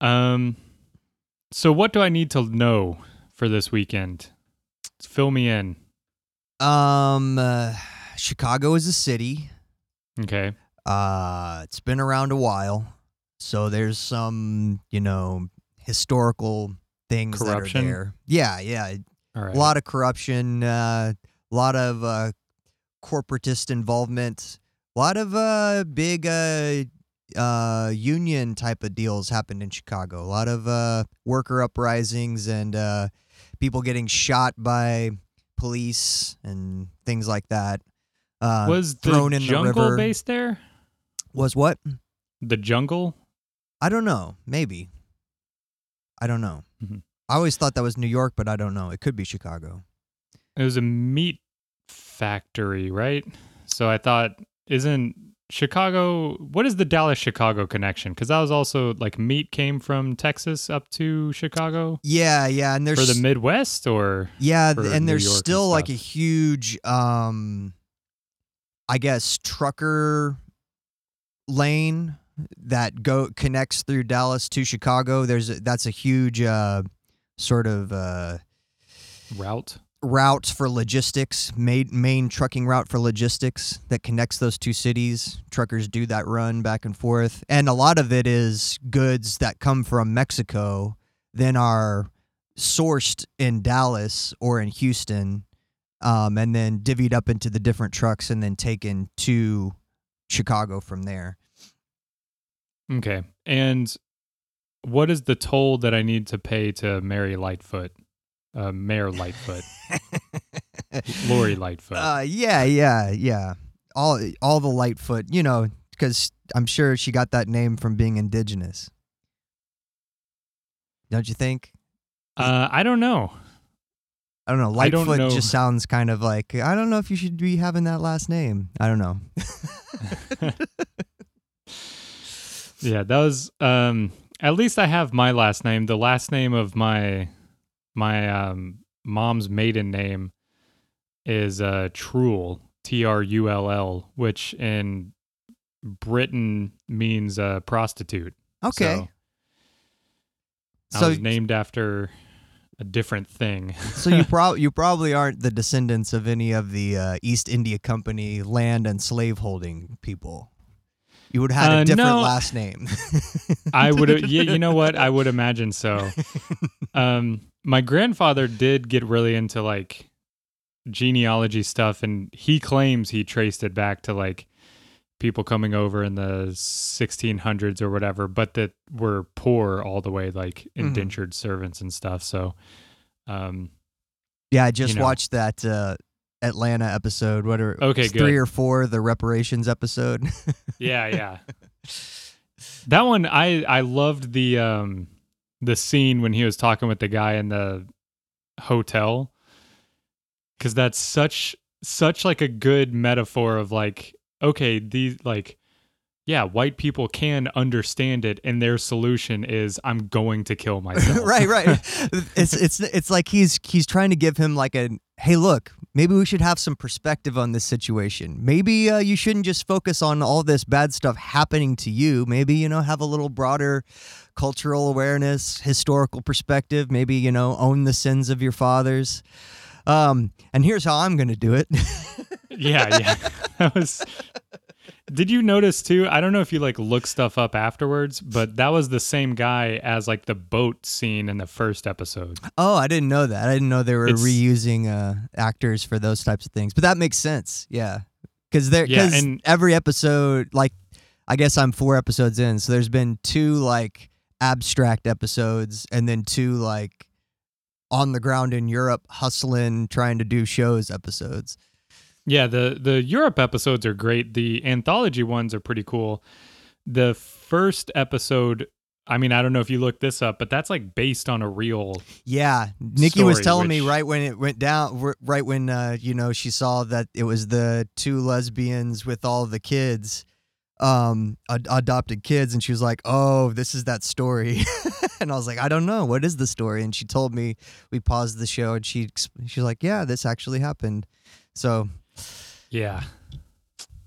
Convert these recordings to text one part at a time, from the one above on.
Um, so what do I need to know for this weekend? Fill me in. Um, uh, Chicago is a city. Okay. Uh, it's been around a while, so there's some, you know, historical things Corruption? that are there. Yeah, yeah, All right. a lot of corruption, Uh, a lot of uh, corporatist involvement, a lot of uh, big uh, uh, union type of deals happened in Chicago. A lot of uh, worker uprisings and uh, people getting shot by police and things like that. Uh, was the thrown in the jungle river. based there? was what? The jungle? I don't know. Maybe. I don't know. Mhm. I always thought that was New York, but I don't know. It could be Chicago. It was a meat factory, right? So I thought, isn't Chicago? What is the Dallas Chicago connection? Because that was also like meat came from Texas up to Chicago Yeah, yeah, and there's for the Midwest, or Yeah, and New there's York and still like a huge um I guess trucker lane that go connects through Dallas to Chicago. There's a, that's a huge uh sort of uh route? Route for logistics, main, main trucking route for logistics that connects those two cities. Truckers do that run back and forth. And a lot of it is goods that come from Mexico, then are sourced in Dallas or in Houston, um, and then divvied up into the different trucks and then taken to Chicago from there. Okay. And what is the toll that I need to pay to Mary Lightfoot? Uh, Mayor Lightfoot, Lori Lightfoot. Uh, yeah, yeah, yeah. All all the Lightfoot, you know, because I'm sure she got that name from being indigenous. Don't you think? Uh, I don't know. I don't know. I don't Lightfoot know. just sounds kind of like I don't know if you should be having that last name. I don't know. Yeah, that was um at least I have my last name. The last name of my my um mom's maiden name is uh Trull, T R U L L, which in Britain means uh prostitute. Okay. So, So- I was named after a different thing. So, you prob you probably aren't the descendants of any of the uh, East India Company land and slaveholding people. You would have had Uh, a different no. last name. I would yeah, you know what? I would imagine so. Um, my grandfather did get really into like genealogy stuff, and he claims he traced it back to like people coming over in the 1600s or whatever, but that were poor all the way, like Mhm. indentured servants and stuff. So, um, Yeah, I just know. watched that uh, Atlanta episode. What are Okay, it's three good. or four? The reparations episode. yeah, yeah. that one, I I loved the um the scene when he was talking with the guy in the hotel because that's such such like a good metaphor of like okay these like yeah white people can understand it and their solution is i'm going to kill myself right, right. It's it's it's like he's he's trying to give him like a hey, look, maybe we should have some perspective on this situation. Maybe uh, you shouldn't just focus on all this bad stuff happening to you. Maybe you know have a little broader cultural awareness, historical perspective. Maybe you know own the sins of your fathers. Um, and here's how I'm going to do it. yeah yeah that was did you notice too i don't know if you like look stuff up afterwards but that was the same guy as like the boat scene in the first episode Oh, I didn't know that. I didn't know they were It's- reusing uh, actors for those types of things. But that makes sense. Yeah, because there, Yeah, because and- every episode, like, I guess I'm four episodes in, so there's been two like abstract episodes, and then two like on the ground in Europe, hustling, trying to do shows episodes. Yeah, the the Europe episodes are great. The anthology ones are pretty cool. The first episode, I mean, I don't know if you looked this up, but that's like based on a real. Yeah, Nikki was Story, telling me right when it went down, right when uh, you know she saw that it was the two lesbians with all the kids, um, ad- adopted kids, and she was like, "Oh, this is that story," and I was like, "I don't know, what is the story?" And she told me. We paused the show, and she she's like, "Yeah, this actually happened." So Yeah.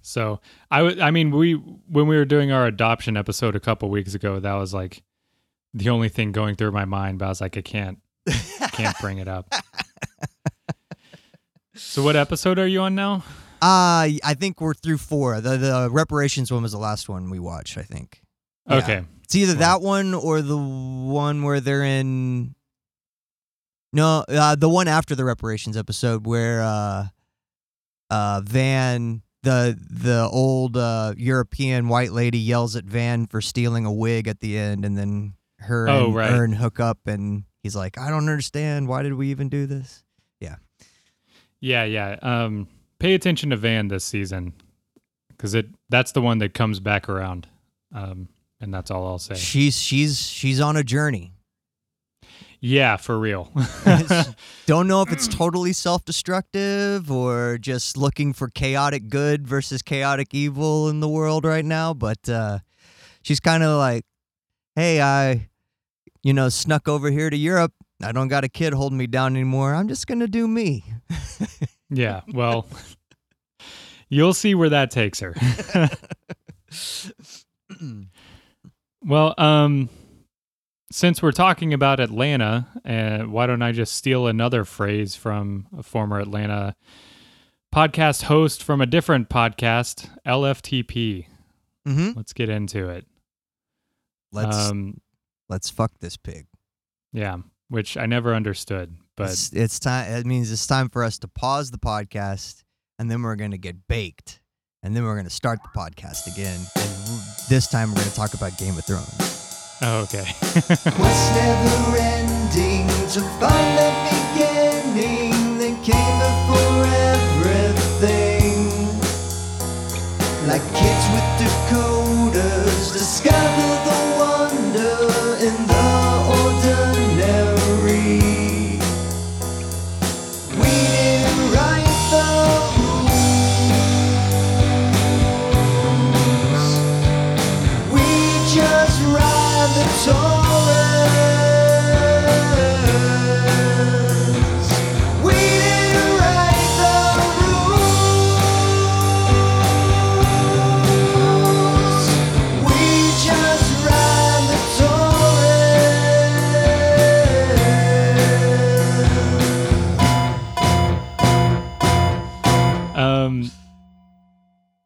So I would, I mean, we when we were doing our adoption episode a couple weeks ago, that was like the only thing going through my mind, but I was like, I can't, can't bring it up. So, what episode are you on now? Uh, I think we're through four. The the reparations one was the last one we watched. I think. Yeah. Okay. It's either Well- that one or the one where they're in. No, uh, the one after the reparations episode where uh, uh, Van, the the old uh, European white lady, yells at Van for stealing a wig at the end, and then her Oh, and right. Earn hook up, and he's like, "I don't understand. Why did we even do this?" Yeah, yeah. Yeah. Um, pay attention to Van this season because it that's the one that comes back around. Um, and that's all I'll say. She's she's she's on a journey. Yeah, for real. Don't know if it's totally self-destructive or just looking for chaotic good versus chaotic evil in the world right now, but uh, she's kind of like, "Hey, I, you know, snuck over here to Europe. I don't got a kid holding me down anymore. I'm just gonna do me." yeah. Well, you'll see where that takes her. well, um, since we're talking about Atlanta, uh, why don't I just steal another phrase from a former Atlanta podcast host from a different podcast, LFTP. mm-hmm. Let's get into it. Let's um, let's fuck this pig. yeah, which I never understood, but it's, it's time. It means it's time for us to pause the podcast, and then we're gonna get baked, and then we're gonna start the podcast again. And this time we're gonna talk about Game of Thrones. Oh, okay. What's never ending to find that beginning that came before everything. Like kids with decoders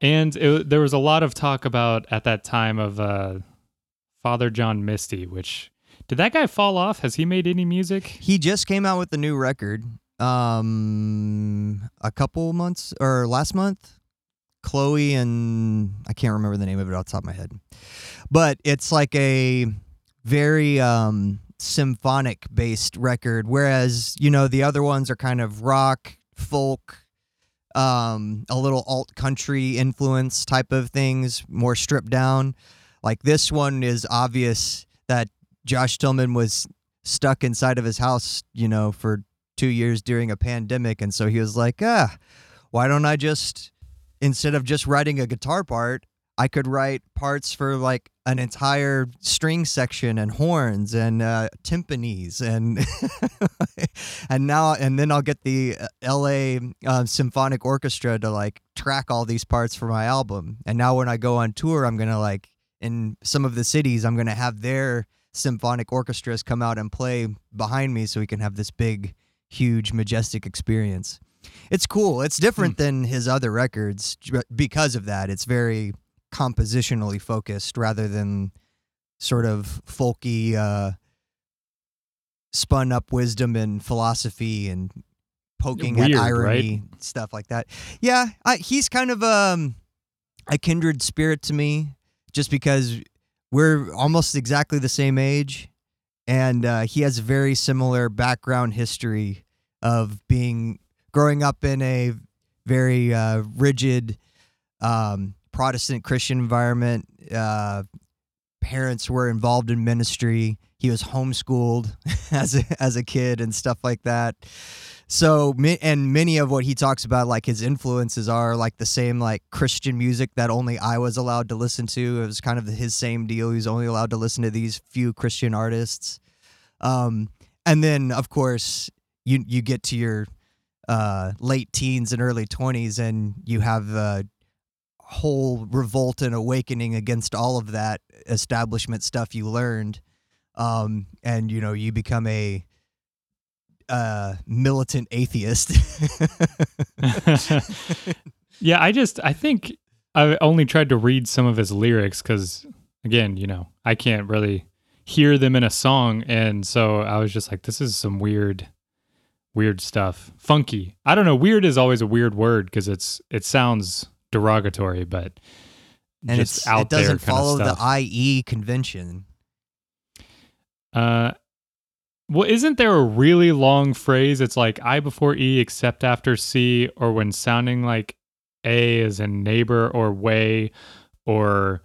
and it, there was a lot of talk about at that time of uh, Father John Misty, which did that guy fall off? Has he made any music? He just came out with a new record um a couple months or last month. Chloe and I can't remember the name of it off the top of my head. But it's like a very um symphonic based record whereas, you know, the other ones are kind of rock, folk, um a little alt country influence type of things, more stripped down. Like this one is obvious that Josh Tillman was stuck inside of his house, you know, for two years during a pandemic. And so he was like, ah, why don't I just, instead of just writing a guitar part, I could write parts for like an entire string section and horns and uh, timpanis and and now and then I'll get the L.A. Uh, Symphonic Orchestra to like track all these parts for my album. And now when I go on tour, I'm gonna like in some of the cities, I'm gonna have their symphonic orchestras come out and play behind me so we can have this big, huge, majestic experience. It's cool. It's different than his other records because of that. It's very compositionally focused rather than sort of folky, uh, spun up wisdom and philosophy and poking Weird, at right? irony stuff like that. Yeah, I, he's kind of um, a kindred spirit to me, just because we're almost exactly the same age, and uh, he has a very similar background history of being growing up in a very uh, rigid um, Protestant Christian environment. Uh, parents were involved in ministry. He was homeschooled as a, as a kid and stuff like that. So, and many of what he talks about, like his influences, are like the same, like Christian music that only I was allowed to listen to. It was kind of his same deal. He was only allowed to listen to these few Christian artists. Um, and then, of course, you you get to your uh, late teens and early twenties, and you have a whole revolt and awakening against all of that establishment stuff you learned. um, and you know you become a uh, militant atheist. yeah, I just I think I only tried to read some of his lyrics because again, you know, I can't really hear them in a song, and so I was just like, this is some weird, weird stuff, funky. I don't know. Weird is always a weird word because it's it sounds derogatory, but and it's, out it doesn't follow the IE convention. Uh, well, isn't there a really long phrase? It's like I before E except after C, or when sounding like A is in neighbor or way, or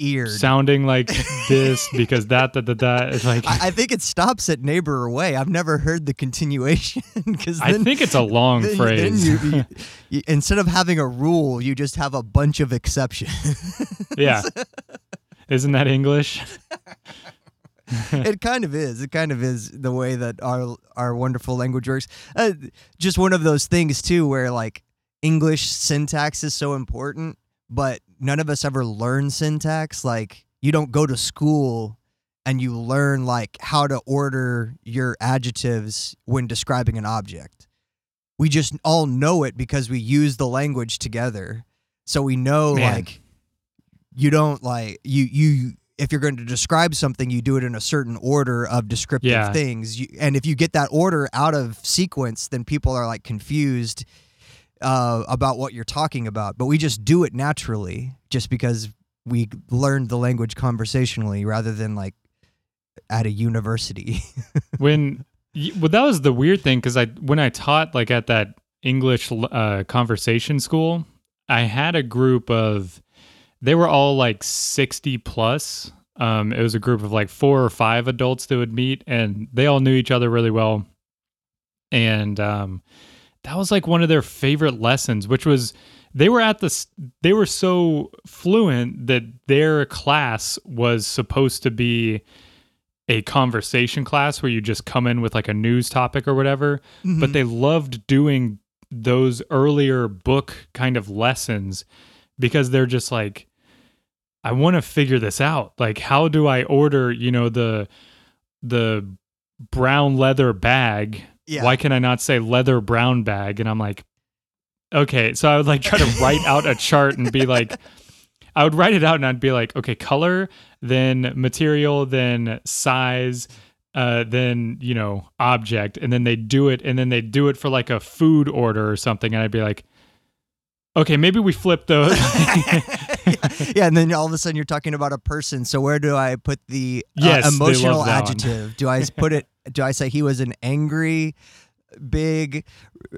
Eared. sounding like this because that that that that. It's like I, I think it stops at neighbor away. I've never heard the continuation because I think it's a long then, phrase. then you, you, you- instead of having a rule, you just have a bunch of exceptions. yeah, isn't that English? it kind of is. It kind of is the way that our our wonderful language works. Uh, just one of those things too, where like English syntax is so important, but none of us ever learn syntax. Like you don't go to school and you learn like how to order your adjectives when describing an object. We just all know it because we use the language together. So we know Man. like you don't like you you if you're going to describe something you do it in a certain order of descriptive Yeah. things you, and if you get that order out of sequence then people are like confused uh, about what you're talking about but we just do it naturally just because we learned the language conversationally rather than like at a university. When well that was the weird thing because i when i taught like at that english uh, conversation school i had a group of they were all like 60 plus. Um, it was a group of like four or five adults that would meet and they all knew each other really well. And um, that was like one of their favorite lessons which was they were at this they were so fluent that their class was supposed to be a conversation class where you just come in with like a news topic or whatever but mm-hmm. they loved doing those earlier book kind of lessons because they're just like I want to figure this out. Like how do I order you know the the brown leather bag yeah why can I not say leather brown bag? And I'm like, okay. So I would like try to write out a chart and be like, I would write it out and I'd be like, okay, color, then material, then size, uh, then, you know, object. And then they do it and then they do it for like a food order or something. And I'd be like, okay, maybe we flip those. yeah, and then all of a sudden you're talking about a person. So where do I put the uh, Yes, emotional love that one. adjective? Do I put it? Do I say he was an angry, big,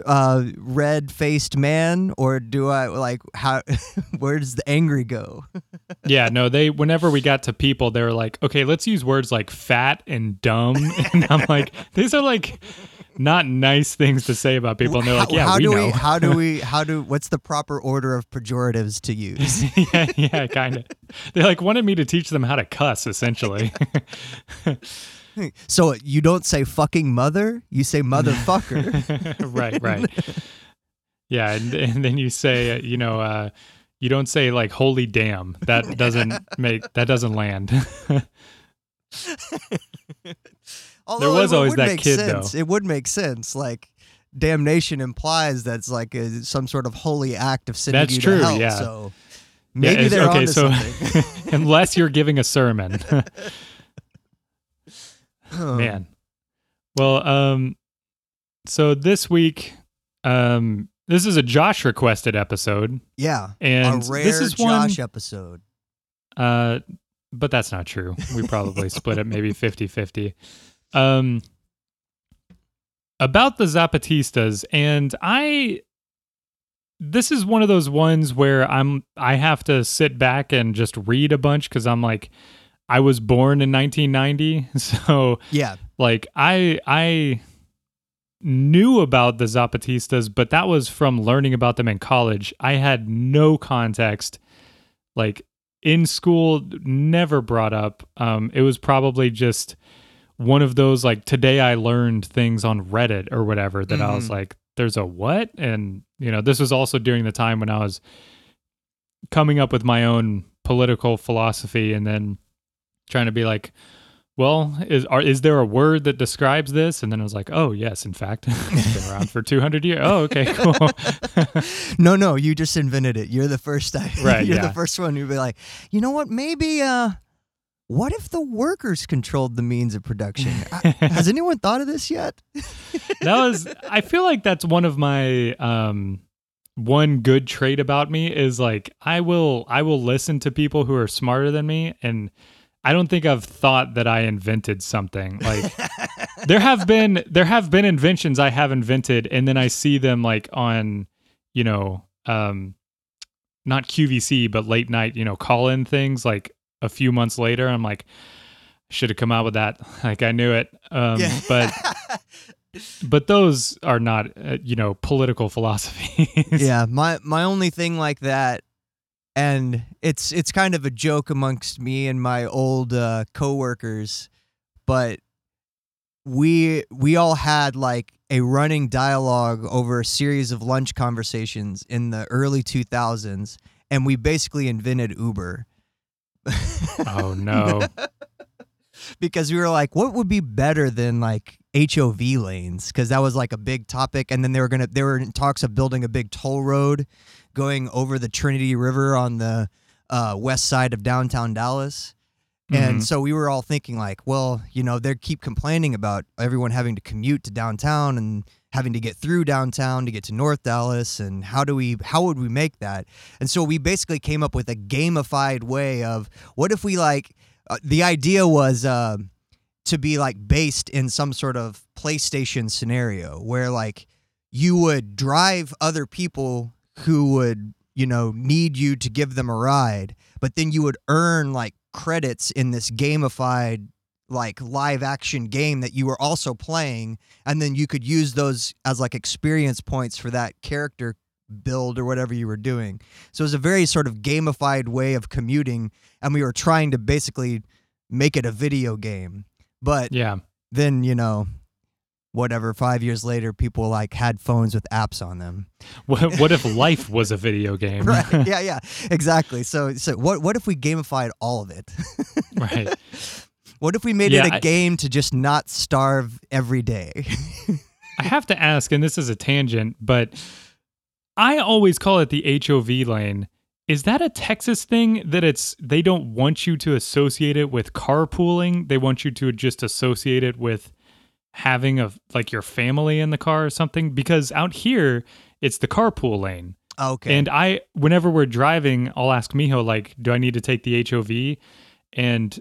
uh, red-faced man, or do I like how? where does the angry go? yeah, no, they, whenever we got to people, they were like, okay, let's use words like fat and dumb. And I'm like, these are like not nice things to say about people. And they're like, yeah, how we do know. we? How do we? How do? What's the proper order of pejoratives to use? yeah, yeah, kind of. They like wanted me to teach them how to cuss, essentially. so you don't say fucking mother, you say motherfucker. right, right. Yeah, and, and then you say, you know, uh, you don't say like "holy damn." That doesn't make that doesn't land. Although was it always would that make kid, sense. though. It would make sense. Like damnation implies that's like a, some sort of holy act of sending That's you true, to hell. yeah. So maybe it's- they're okay, onto so something. unless you're giving a sermon, Oh. man. Well, um, so this week, um, this is a Josh requested episode, Yeah, and a rare this is one. Josh episode. Uh, but that's not true. We probably split it maybe 50 50. Um, about the Zapatistas, and I. This is one of those ones where I'm I have to sit back and just read a bunch because I'm like I was born in 1990, so Yeah, like I I knew about the Zapatistas, but that was from learning about them in college. I had no context. Like in school, never brought up. Um, it was probably just one of those like today I learned things on Reddit or whatever that I was Mhm. like, there's a what? And you know, this was also during the time when I was coming up with my own political philosophy and then trying to be like, well, is are, is there a word that describes this? And then I was like, oh yes, in fact, it's been around for 200 years. Oh, okay, cool. no, no, you just invented it. You're the first. Right, You're yeah. the first one who'd be like, you know what? Maybe. uh what if the workers controlled the means of production? I- Has anyone thought of this yet? that was. I feel like that's one of my um one good trait about me is like I will I will listen to people who are smarter than me and I don't think I've thought that I invented something. Like there have been there have been inventions I have invented and then I see them like on, you know, um not QVC but late night, you know, call in things like a few months later I'm like should have come out with that. Like I knew it. Um but but those are not uh, you know political philosophies. yeah, my my only thing like that, and it's it's kind of a joke amongst me and my old uh, coworkers, but we we all had like a running dialogue over a series of lunch conversations in the early 2000s and we basically invented uber oh no. because we were like, what would be better than like HOV lanes? Because that was like a big topic, and then they were gonna they were in talks of building a big toll road going over the Trinity River on the uh, west side of downtown Dallas. And Mhm. so we were all thinking like, well, you know, they keep complaining about everyone having to commute to downtown and having to get through downtown to get to North Dallas and how do we how would we make that? And so we basically came up with a gamified way of what if we like uh, the idea was uh, to be like based in some sort of PlayStation scenario where like you would drive other people who would you know need you to give them a ride, but then you would earn like credits in this gamified like live action game that you were also playing and then you could use those as like experience points for that character build or whatever you were doing. So it was a very sort of gamified way of commuting and we were trying to basically make it a video game. But Yeah. then, you know, whatever, 5 years later people like had phones with apps on them. What, what if life was a video game? Right. yeah, yeah. Exactly. So so what what if we gamified all of it? right. what if we made Yeah, it a I- game to just not starve every day? I have to ask, and this is a tangent, but I always call it the HOV lane. Is that a Texas thing that it's they don't want you to associate it with carpooling? They want you to just associate it with having a like your family in the car or something? Because out here it's the carpool lane. okay. And I, whenever we're driving, I'll ask Miho like, "Do I need to take the HOV?" And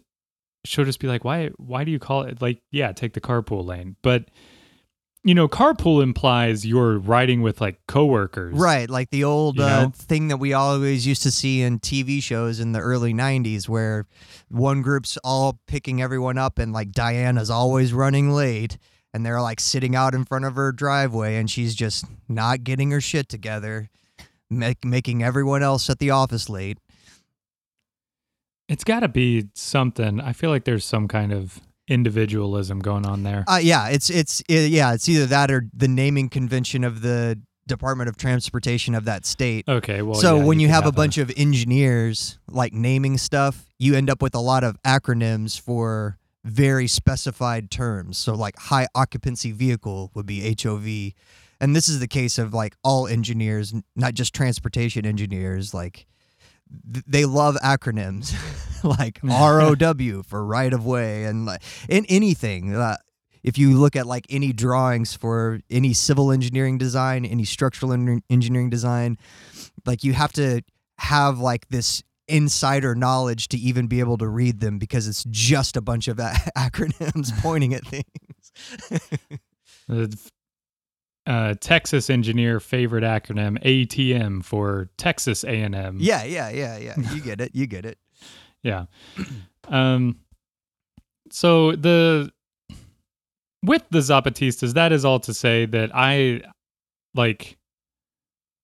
she'll just be like, "Why? Why do you call it like, yeah, take the carpool lane?" But you know, carpool implies you're riding with like coworkers, Right, like the old You uh, thing that we always used to see in TV shows in the early 90s where one group's all picking everyone up and like Diana's always running late and they're like sitting out in front of her driveway and she's just not getting her shit together, make, making everyone else at the office late. It's got to be something. I feel like there's some kind of individualism going on there. Uh, yeah, it's it's i yeah, it's either that or the naming convention of the Department of Transportation of that state. Okay, well, so yeah, when you, could have a bunch of engineers like naming stuff, you end up with a lot of acronyms for very specified terms. So like high occupancy vehicle would be HOV. And this is the case of like all engineers, not just transportation engineers, like they love acronyms like ROW for right of way and like in anything. Uh, if you look at like any drawings for any civil engineering design, any structural en- engineering design, like you have to have like this insider knowledge to even be able to read them because it's just a bunch of a- acronyms pointing at things. Uh, Texas engineer favorite acronym ATM for Texas A&M. yeah, yeah, yeah, yeah. You get it. You get it. Yeah. Um so the with the Zapatistas, that is all to say that I like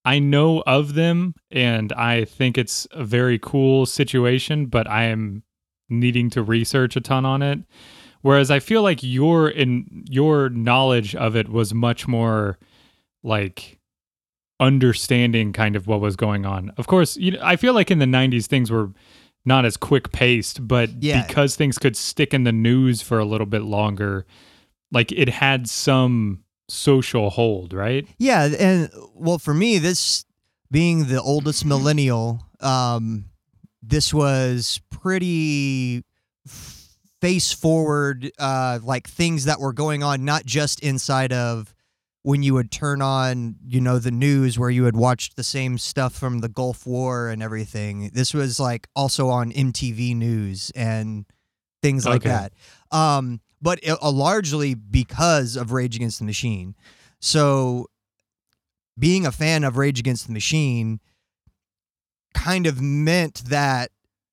I know of them and I think it's a very cool situation, but I am needing to research a ton on it. Whereas I feel like your in your knowledge of it was much more like understanding kind of what was going on. Of course, you know, I feel like in the 90s things were not as quick paced, but Yeah. because things could stick in the news for a little bit longer, like it had some social hold, right? Yeah, and well, for me, this being the oldest millennial, um, this was pretty face forward, uh, like things that were going on, not just inside of when you would turn on, you know, the news where you had watched the same stuff from the Gulf War and everything. This was like also on MTV News and things like Okay. that. Um, but it, uh, largely because of Rage Against the Machine. So being a fan of Rage Against the Machine kind of meant that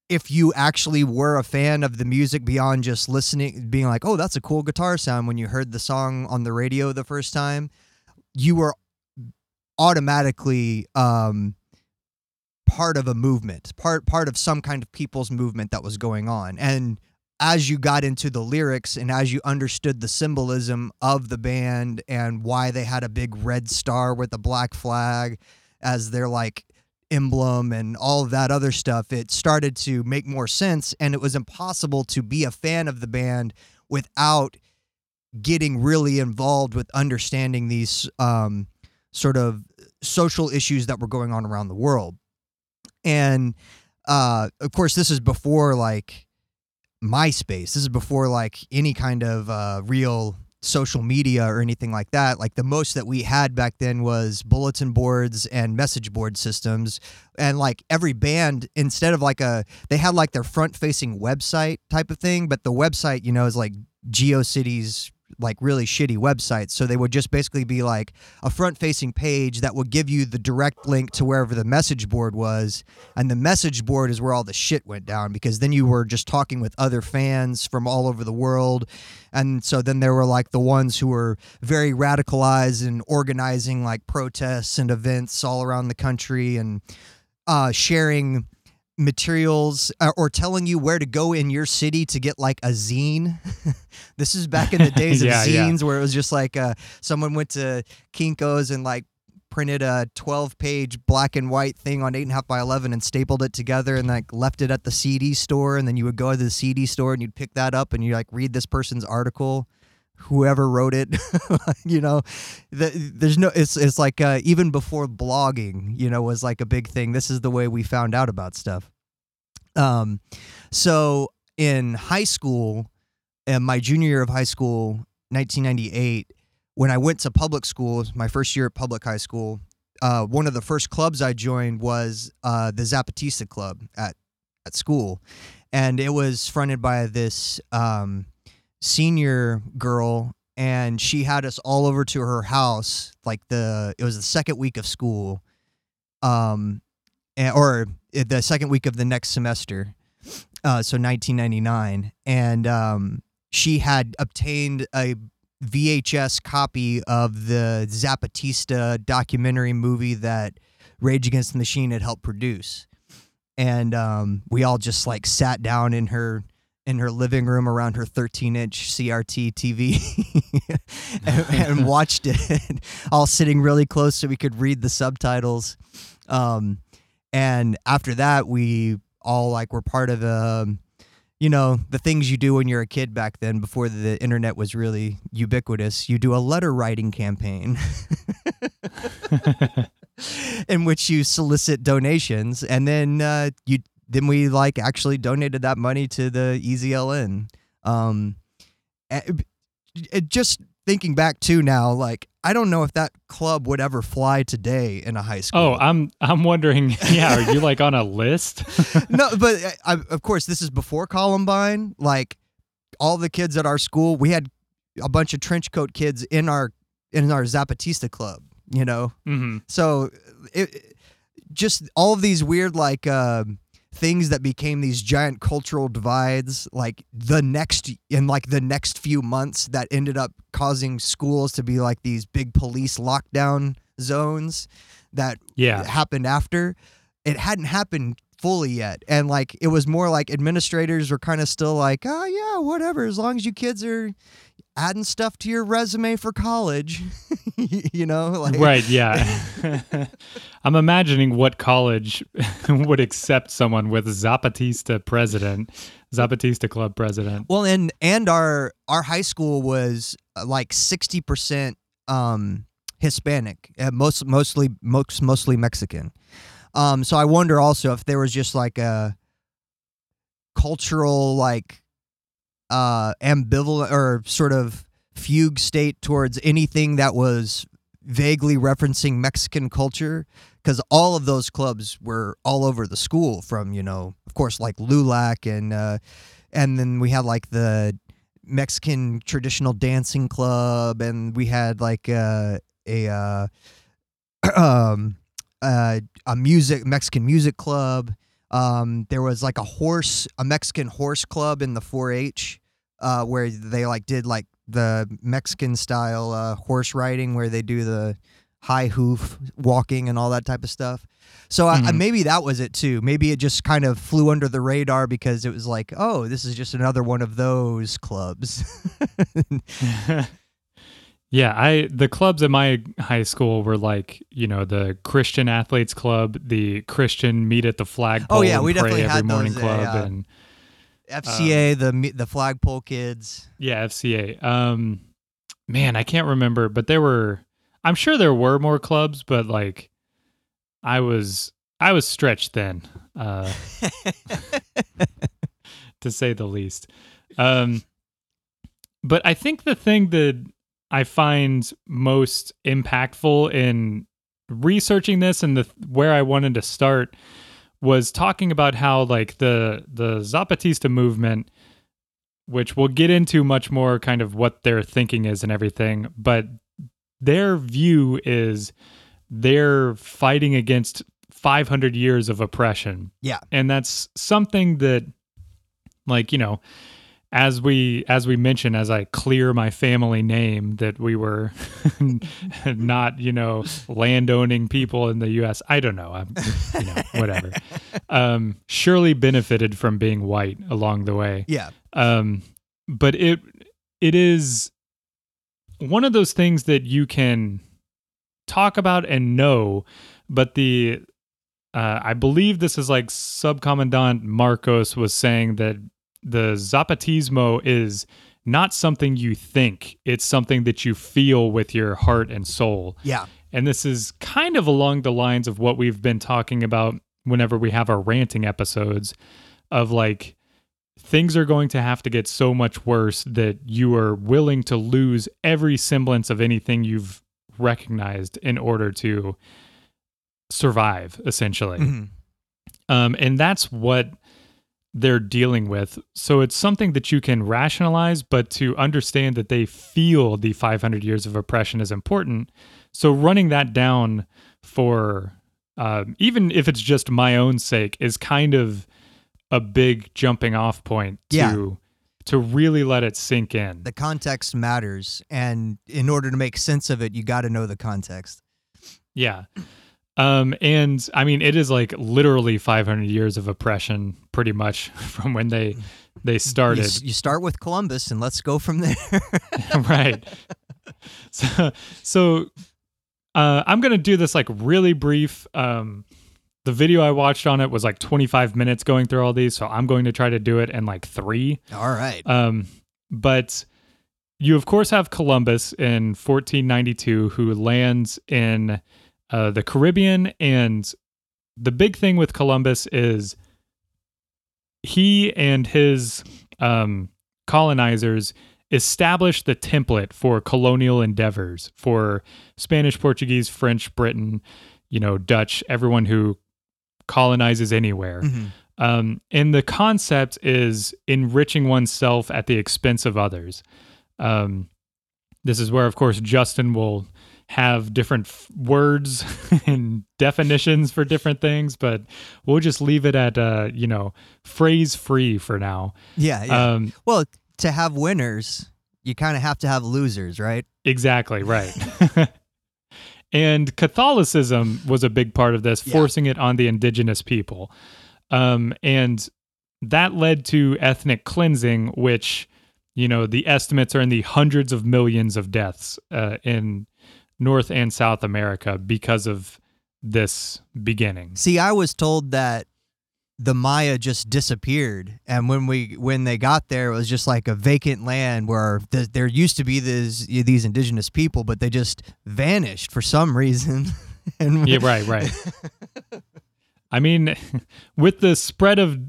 if you actually were a fan of the music beyond just listening, being like, oh, that's a cool guitar sound when you heard the song on the radio the first time, you were automatically um, part of a movement, part part of some kind of people's movement that was going on. And as you got into the lyrics and as you understood the symbolism of the band and why they had a big red star with a black flag as they're like emblem and all of that other stuff, it started to make more sense. And it was impossible to be a fan of the band without getting really involved with understanding these um, sort of social issues that were going on around the world. And uh, of course, this is before like MySpace. This is before like any kind of uh, real social media or anything like that. Like the most that we had back then was bulletin boards and message board systems. And like every band, instead of like a, they had like their front facing website type of thing, but the website, you know, is like GeoCities like really shitty websites. So they would just basically be like a front facing page that would give you the direct link to wherever the message board was. And the message board is where all the shit went down because then you were just talking with other fans from all over the world. And so then there were like the ones who were very radicalized and organizing like protests and events all around the country and uh, sharing materials uh, or telling you where to go in your city to get like a zine. this is back in the days of Yeah, yeah. zines where it was just like uh, someone went to Kinko's and like printed a 12 page black and white thing on 8.5 by 11 and stapled it together and like left it at the CD store. And then you would go to the CD store and you'd pick that up and you like read this person's article. Whoever wrote it, you know, the, there's no. It's it's like uh, even before blogging, you know, was like a big thing. This is the way we found out about stuff. Um, so in high school, and my junior year of high school, 1998, when I went to public school, my first year at public high school, uh, one of the first clubs I joined was uh, the Zapatista Club at at school, and it was fronted by this um, senior girl, and she had us all over to her house. Like the it was the second week of school, um, and, or the second week of the next semester, uh, so 1999, and um, she had obtained a VHS copy of the Zapatista documentary movie that Rage Against the Machine had helped produce. And um, we all just like sat down in her in her living room around her 13 inch CRT TV and, and watched it, all sitting really close so we could read the subtitles. Um, and after that, we all like were part of the, you know the things you do when you're a kid back then before the internet was really ubiquitous you do a letter writing campaign in which you solicit donations and then uh, you then we like actually donated that money to the EZLN um it just thinking back to now like I don't know if that club would ever fly today in a high school Oh, I'm I'm wondering. Yeah, are you like on a list? no, but uh, I, of course, this is before Columbine. Like all the kids at our school, we had a bunch of trench coat kids in our in our Zapatista club. You know, hmm so it just all of these weird like uh, things that became these giant cultural divides. Like the next in like the next few months, that ended up causing schools to be like these big police lockdown zones that Yeah. happened after. It hadn't happened fully yet. And like it was more like administrators were kind of still like, oh yeah, whatever, as long as you kids are adding stuff to your resume for college. you know, like right? Yeah, I'm imagining what college would accept someone with Zapatista president, Zapatista club president. Well, and and our our high school was uh, like sixty percent um, Hispanic, uh, most mostly most mostly Mexican. Um, so I wonder also if there was just like a cultural like uh ambivalent or sort of fugue state towards anything that was vaguely referencing Mexican culture because all of those clubs were all over the school from you know of course like LULAC and uh, and then we had like the Mexican traditional dancing club and we had like uh, a uh, um, uh, a music Mexican music club um, there was like a horse, a Mexican horse club in the 4-H, uh, where they like did like the Mexican style uh, horse riding, where they do the high hoof walking and all that type of stuff. So mm-hmm. I, maybe that was it too. Maybe it just kind of flew under the radar because it was like, oh, this is just another one of those clubs. Yeah, I the clubs at my high school were like you know the Christian Athletes Club, the Christian Meet at the Flagpole. Oh yeah, we definitely every had morning those, club yeah. and FCA, um, the the Flagpole Kids. Yeah, FCA. Um, man, I can't remember, but there were. I'm sure there were more clubs, but like, I was I was stretched then, uh, to say the least. Um, but I think the thing that I find most impactful in researching this and the where I wanted to start was talking about how like the the Zapatista movement which we'll get into much more kind of what their thinking is and everything but their view is they're fighting against 500 years of oppression. Yeah. And that's something that like, you know, as we as we mentioned as i clear my family name that we were not you know landowning people in the us i don't know. I'm you know whatever. Um surely benefited from being white along the way. Yeah. Um but it it is one of those things that you can talk about and know but the uh, I believe this is like Subcomandante Marcos was saying that the Zapatismo is not something you think, it's something that you feel with your heart and soul. Yeah. And this is kind of along the lines of what we've been talking about whenever we have our ranting episodes of like things are going to have to get so much worse that you are willing to lose every semblance of anything you've recognized in order to survive essentially. Mm-hmm. Um, and that's what they're dealing with. So it's something that you can rationalize, but to understand that they feel the 500 years of oppression is important. So running that down for uh, even if it's just my own sake is kind of a big jumping off point to yeah. to really let it sink in. The context matters, and in order to make sense of it, you got to know the context. Yeah. Um, and I mean, it is like literally 500 years of oppression, pretty much from when they they started. You, you start with Columbus, and let's go from there. right. So, so uh, I'm gonna do this like really brief. Um, the video I watched on it was like 25 minutes going through all these, so I'm going to try to do it in like three. All right. Um, but you of course have Columbus in 1492 who lands in uh, the Caribbean. And the big thing with Columbus is he and his um, colonizers established the template for colonial endeavors for Spanish, Portuguese, French, Britain, you know, Dutch, everyone who colonizes anywhere. Mm-hmm. Um, and the concept is enriching oneself at the expense of others. Um, this is where, of course, Justin will have different f- words and definitions for different things, but we'll just leave it at uh, you know phrase free for now. Yeah. yeah. Um, well, to have winners, you kind of have to have losers, right? Exactly right. and Catholicism was a big part of this, yeah. forcing it on the indigenous people, um, and that led to ethnic cleansing, which you know, the estimates are in the hundreds of millions of deaths uh, in North and South America because of this beginning. See, I was told that the Maya just disappeared, and when we when they got there, it was just like a vacant land where th- there used to be these these indigenous people, but they just vanished for some reason. and Yeah, right, right. I mean, with the spread of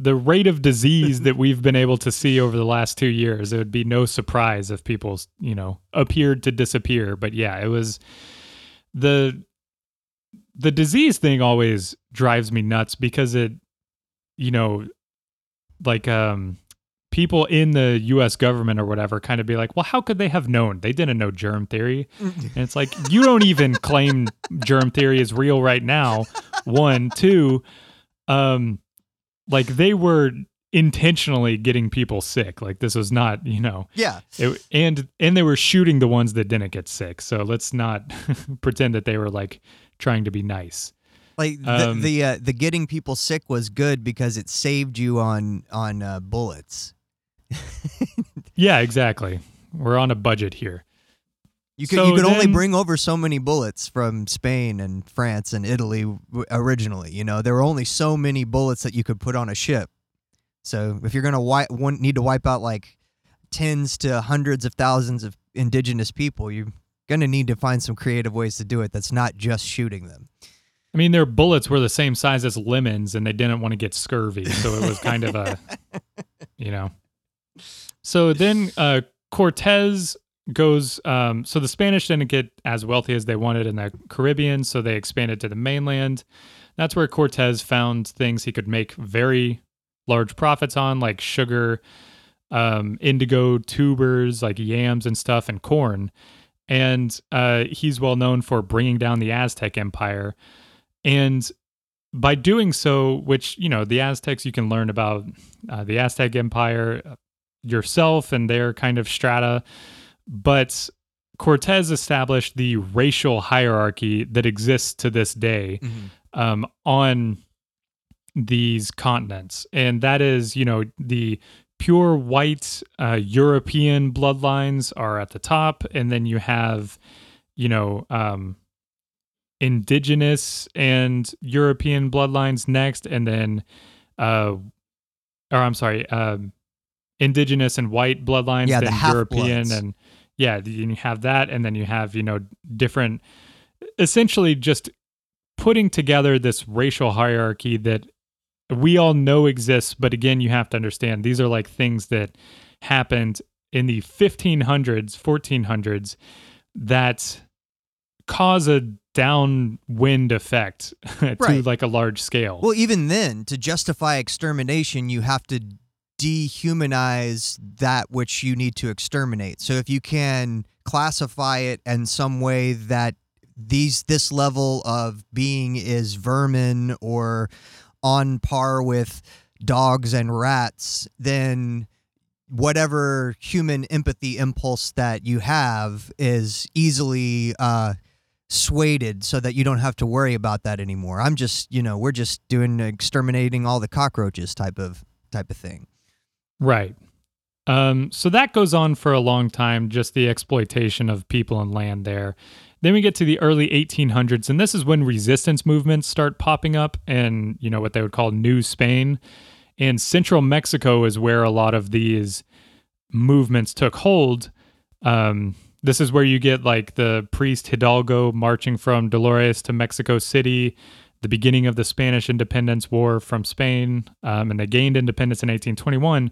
the rate of disease that we've been able to see over the last two years, it would be no surprise if people, you know, appeared to disappear. But yeah, it was the the disease thing always drives me nuts because it, you know, like um people in the US government or whatever kind of be like, well, how could they have known? They didn't know germ theory. And it's like, you don't even claim germ theory is real right now. One, two, um, like they were intentionally getting people sick. Like this was not, you know, yeah, it, and and they were shooting the ones that didn't get sick. So let's not pretend that they were like trying to be nice. like the Um, the, uh, the getting people sick was good because it saved you on on uh, bullets. Yeah, exactly. We're on a budget here. You could So you could only bring over so many bullets from Spain and France and Italy w- originally. You know, there were only so many bullets that you could put on a ship. So if you're gonna wipe, one, need to wipe out like tens to hundreds of thousands of indigenous people, you're gonna need to find some creative ways to do it. That's not just shooting them. I mean, their bullets were the same size as lemons, and they didn't want to get scurvy, so it was kind of a, you know. So then uh, Cortez goes. Um, so the Spanish didn't get as wealthy as they wanted in the Caribbean, so they expanded to the mainland. That's where Cortez found things he could make very large profits on, like sugar, um, indigo tubers, like yams and stuff, and corn. And uh, he's well known for bringing down the Aztec Empire. And by doing so, which, you know, the Aztecs, you can learn about uh, the Aztec Empire uh, yourself and their kind of strata. But Cortez established the racial hierarchy that exists to this day um, on these continents. And that is, you know, the pure white uh, European bloodlines are at the top. And then you have, you know, um, indigenous and European bloodlines next. And then, uh, or I'm sorry, um, indigenous and white bloodlines, Yeah, the then half-bloods. European and yeah, you have that, and then you have you know different, essentially just putting together this racial hierarchy that we all know exists. But again, you have to understand these are like things that happened in the 1500s, 1400s that cause a downwind effect to Right. like a large scale. Well, even then, to justify extermination, you have to dehumanize that which you need to exterminate. So if you can classify it in some way that these this level of being is vermin or on par with dogs and rats, then whatever human empathy impulse that you have is easily uh, swayed so that you don't have to worry about that anymore. I'm just, you know, we're just doing exterminating all the cockroaches type of type of thing. Right. Um, so that goes on for a long time, just the exploitation of people and land there. Then we get to the early 1800s, and this is when resistance movements start popping up, and you know what they would call New Spain. And central Mexico is where a lot of these movements took hold. Um, this is where you get like the priest Hidalgo marching from Dolores to Mexico City, the beginning of the Spanish Independence War from Spain, um, and they gained independence in 1821.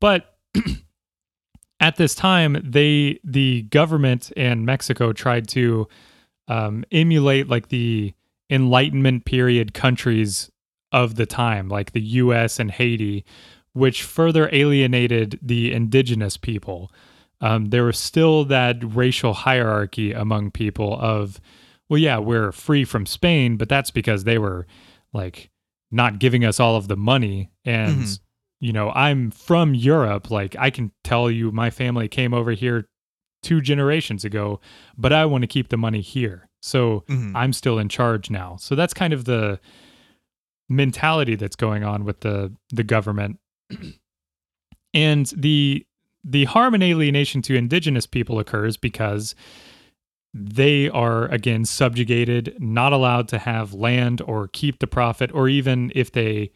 But at this time, they the government and Mexico tried to um, emulate like the Enlightenment period countries of the time, like the U.S. and Haiti, which further alienated the indigenous people. Um, there was still that racial hierarchy among people of, well, yeah, we're free from Spain, but that's because they were like not giving us all of the money. And, Mhm. you know, I'm from Europe. Like, I can tell you my family came over here two generations ago, but I want to keep the money here. So Mhm. I'm still in charge now. So that's kind of the mentality that's going on with the the government. and the the harm and alienation to indigenous people occurs because they are again subjugated, not allowed to have land or keep the profit, or even if they,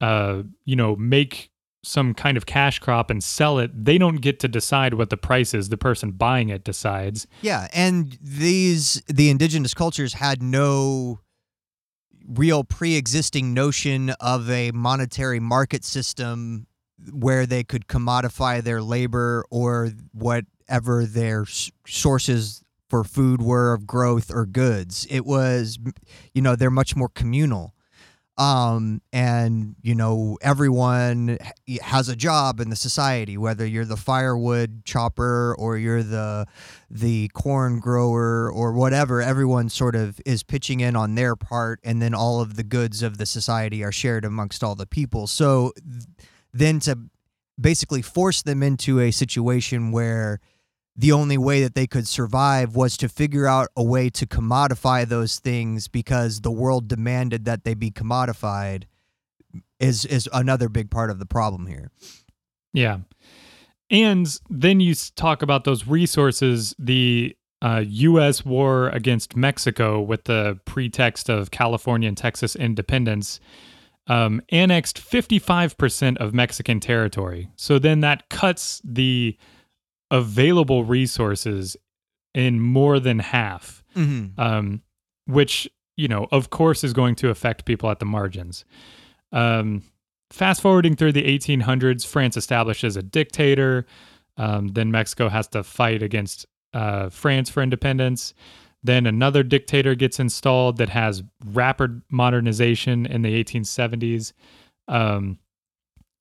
uh, you know, make some kind of cash crop and sell it, they don't get to decide what the price is. The person buying it decides. Yeah, and these the indigenous cultures had no real pre-existing notion of a monetary market system where they could commodify their labor or whatever their sources for food were of growth or goods. It was, you know, they're much more communal. Um, and you know everyone has a job in the society whether you're the firewood chopper or you're the the corn grower or whatever everyone sort of is pitching in on their part and then all of the goods of the society are shared amongst all the people so then to basically force them into a situation where the only way that they could survive was to figure out a way to commodify those things because the world demanded that they be commodified is is another big part of the problem here. Yeah. And then you talk about those resources, the uh, U.S. war against Mexico with the pretext of California and Texas independence um, annexed 55% of Mexican territory. So then that cuts the available resources in more than half, mm-hmm. um, which, you know, of course is going to affect people at the margins. Um, fast forwarding through the 1800s, France establishes a dictator. Um, then Mexico has to fight against uh, France for independence. Then another dictator gets installed that has rapid modernization in the 1870s. Um,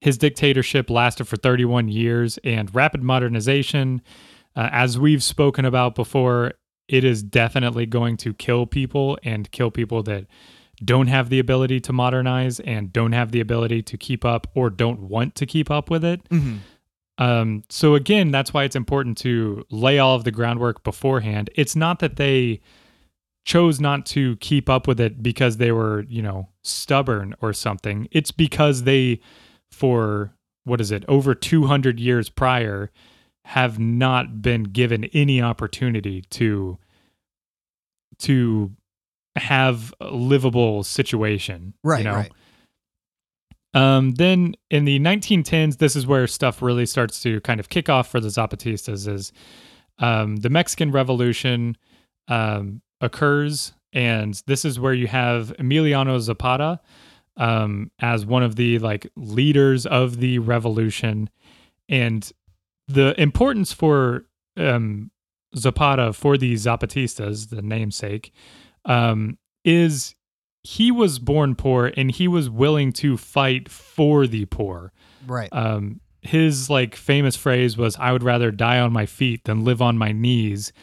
his dictatorship lasted for 31 years, and rapid modernization, uh, as we've spoken about before, it is definitely going to kill people and kill people that don't have the ability to modernize and don't have the ability to keep up or don't want to keep up with it. Mm-hmm. Um, so again, that's why it's important to lay all of the groundwork beforehand. It's not that they chose not to keep up with it because they were, you know, stubborn or something. It's because they, for what is it, over 200 years prior, have not been given any opportunity to to have a livable situation. Right. You know? Right. Um, then in the 1910s, this is where stuff really starts to kind of kick off for the Zapatistas. Is um, the Mexican Revolution um, occurs, and this is where you have Emiliano Zapata um, as one of the like leaders of the revolution, and the importance for um, Zapata for the Zapatistas, the namesake, um, is he was born poor and he was willing to fight for the poor. Right. Um, his like famous phrase was, "I would rather die on my feet than live on my knees."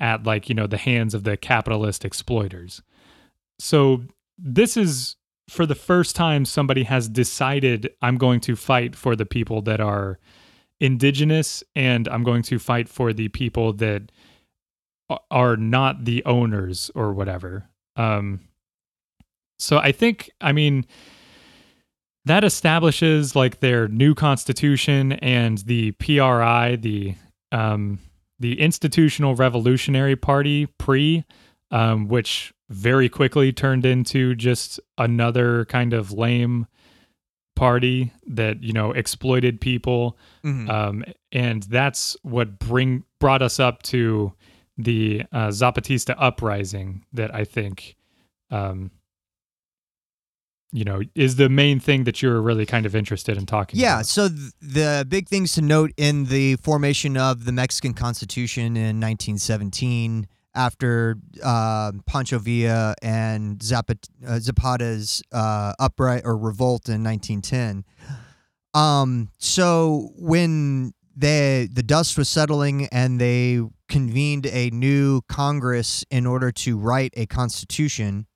At like you know the hands of the capitalist exploiters. So this is for the first time somebody has decided I'm going to fight for the people that are indigenous and I'm going to fight for the people that are not the owners or whatever. Um, so I think, I mean, that establishes like their new constitution and the PRI, the um, the Institutional Revolutionary Party, PRI, um, which very quickly turned into just another kind of lame party that you know exploited people, mm-hmm. um, and that's what bring brought us up to the uh, Zapatista uprising that I think um, you know is the main thing that you're really kind of interested in talking yeah about. so th- the big things to note in the formation of the mexican constitution in 1917 after uh, pancho villa and uh, zapata's uh, uprising or revolt in 1910 um, so when they the dust was settling and they convened a new congress in order to write a constitution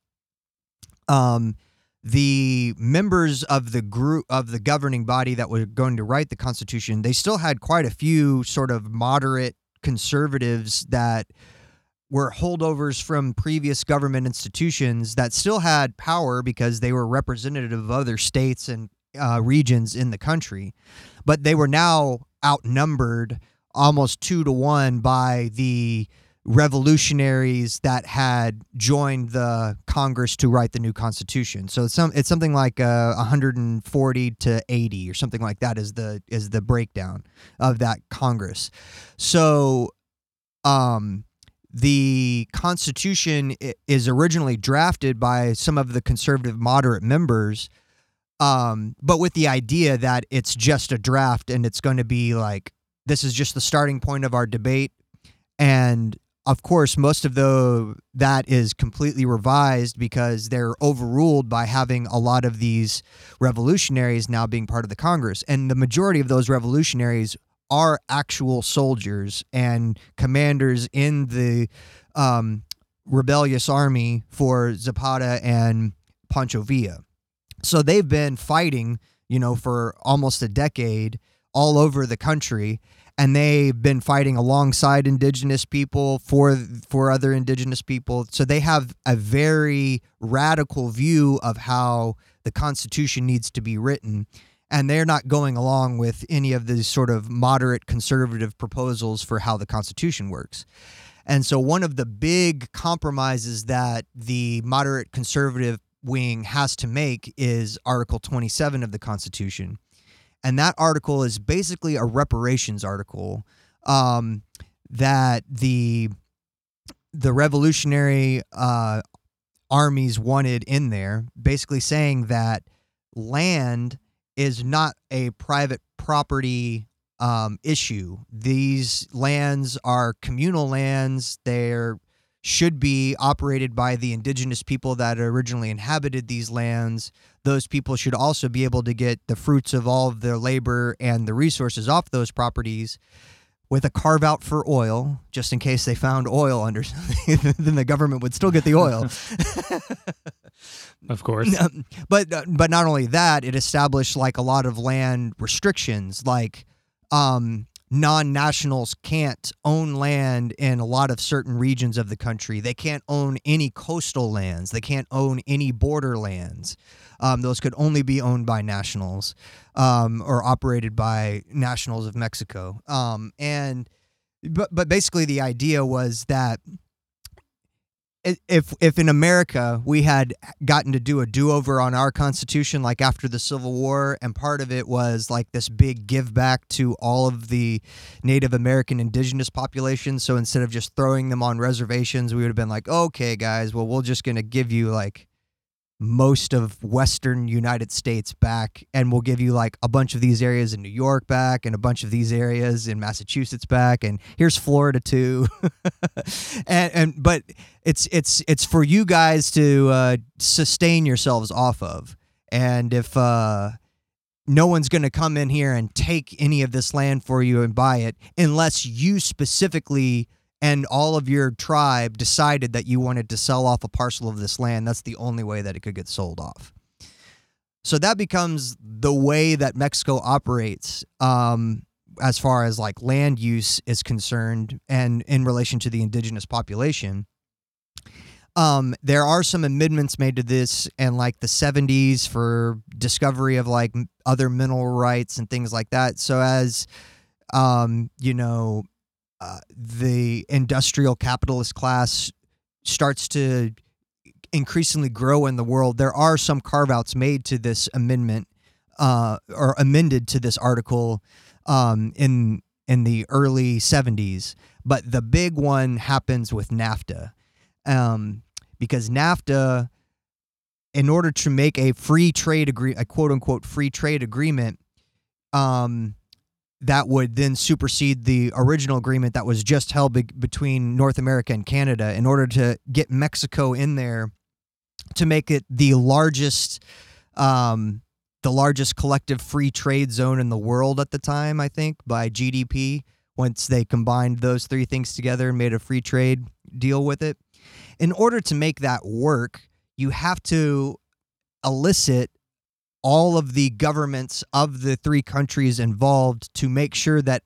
um, the members of the group of the governing body that were going to write the constitution they still had quite a few sort of moderate conservatives that were holdovers from previous government institutions that still had power because they were representative of other states and uh, regions in the country but they were now outnumbered almost two to one by the revolutionaries that had joined the Congress to write the new Constitution. So it's some it's something like uh, 140 to 80 or something like that is the is the breakdown of that Congress. So um the Constitution is originally drafted by some of the conservative moderate members, um, but with the idea that it's just a draft and it's going to be like this is just the starting point of our debate, and of course, most of the that is completely revised because they're overruled by having a lot of these revolutionaries now being part of the Congress, and the majority of those revolutionaries are actual soldiers and commanders in the um, rebellious army for Zapata and Pancho Villa. So they've been fighting, you know, for almost a decade all over the country and they've been fighting alongside indigenous people for for other indigenous people so they have a very radical view of how the constitution needs to be written and they're not going along with any of these sort of moderate conservative proposals for how the constitution works. And so one of the big compromises that the moderate conservative wing has to make is article 27 of the constitution. And that article is basically a reparations article um, that the the revolutionary uh, armies wanted in there, basically saying that land is not a private property um, issue. These lands are communal lands. They're should be operated by the indigenous people that originally inhabited these lands. Those people should also be able to get the fruits of all of their labor and the resources off those properties with a carve out for oil, just in case they found oil under something, then the government would still get the oil. of course. But uh, but not only that, it established like a lot of land restrictions, like um, non nationals can't own land in a lot of certain regions of the country. They can't own any coastal lands, they can't own any border lands. Um, those could only be owned by nationals um, or operated by nationals of Mexico. Um, and but but basically the idea was that if if in America we had gotten to do a do over on our constitution like after the Civil War and part of it was like this big give back to all of the Native American indigenous populations so instead of just throwing them on reservations we would have been like okay guys well we're just going to give you like most of western United States back and we'll give you like a bunch of these areas in New York back and a bunch of these areas in Massachusetts back and here's Florida too. and and but it's it's it's for you guys to uh, sustain yourselves off of. And if uh, no one's going to come in here and take any of this land for you and buy it unless you specifically and all of your tribe decided that you wanted to sell off a parcel of this land, that's the only way that it could get sold off. So that becomes the way that Mexico operates um, as far as like land use is concerned and in relation to the indigenous population. Um, there are some amendments made to this in like the 70s for discovery of like other mineral rights and things like that. So as um, you know, uh, the industrial capitalist class starts to increasingly grow in the world, there are some carve outs made to this amendment uh, or amended to this article um, in in the early 70s. But the big one happens with NAFTA. Um, because NAFTA, in order to make a free trade agree a quote unquote free trade agreement, um, that would then supersede the original agreement that was just held be- between North America and Canada in order to get Mexico in there to make it the largest um, the largest collective free trade zone in the world at the time, I think, by GDP once they combined those three things together and made a free trade deal with it. In order to make that work, you have to elicit all of the governments of the three countries involved to make sure that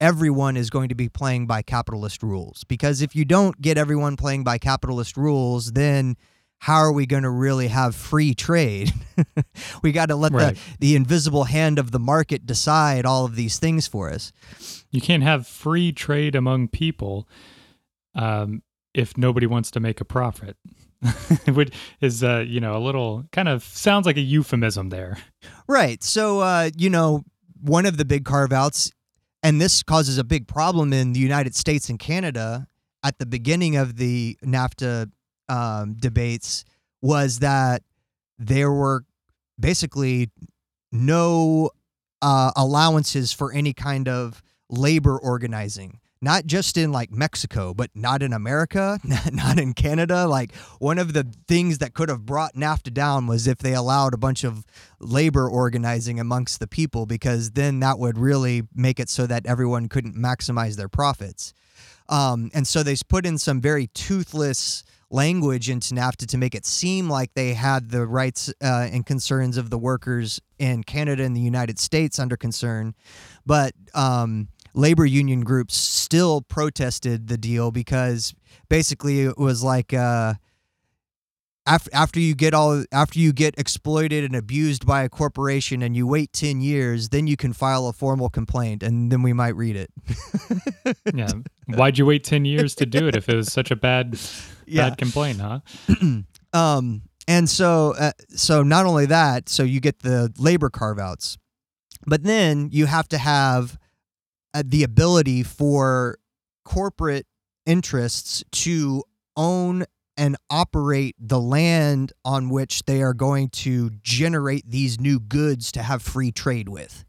everyone is going to be playing by capitalist rules. Because if you don't get everyone playing by capitalist rules, then how are we going to really have free trade? we got to let Right. the, the invisible hand of the market decide all of these things for us. You can't have free trade among people um, if nobody wants to make a profit. Which is, uh, you know, a little kind of sounds like a euphemism there. Right. So, uh, you know, one of the big carve outs, and this causes a big problem in the United States and Canada at the beginning of the NAFTA um, debates, was that there were basically no uh, allowances for any kind of labor organizing. Not just in like Mexico, but not in America, not in Canada. Like one of the things that could have brought NAFTA down was if they allowed a bunch of labor organizing amongst the people, because then that would really make it so that everyone couldn't maximize their profits. Um, and so they put in some very toothless language into NAFTA to make it seem like they had the rights uh, and concerns of the workers in Canada and the United States under concern. But um, labor union groups still protested the deal because basically it was like uh, after after you get all after you get exploited and abused by a corporation and you wait 10 years then you can file a formal complaint and then we might read it Yeah. Why'd you wait 10 years to do it if it was such a bad, Yeah. bad complaint, huh? Um, and so, uh, so not only that, so you get the labor carve outs, but then you have to have uh, the ability for corporate interests to own and operate the land on which they are going to generate these new goods to have free trade with.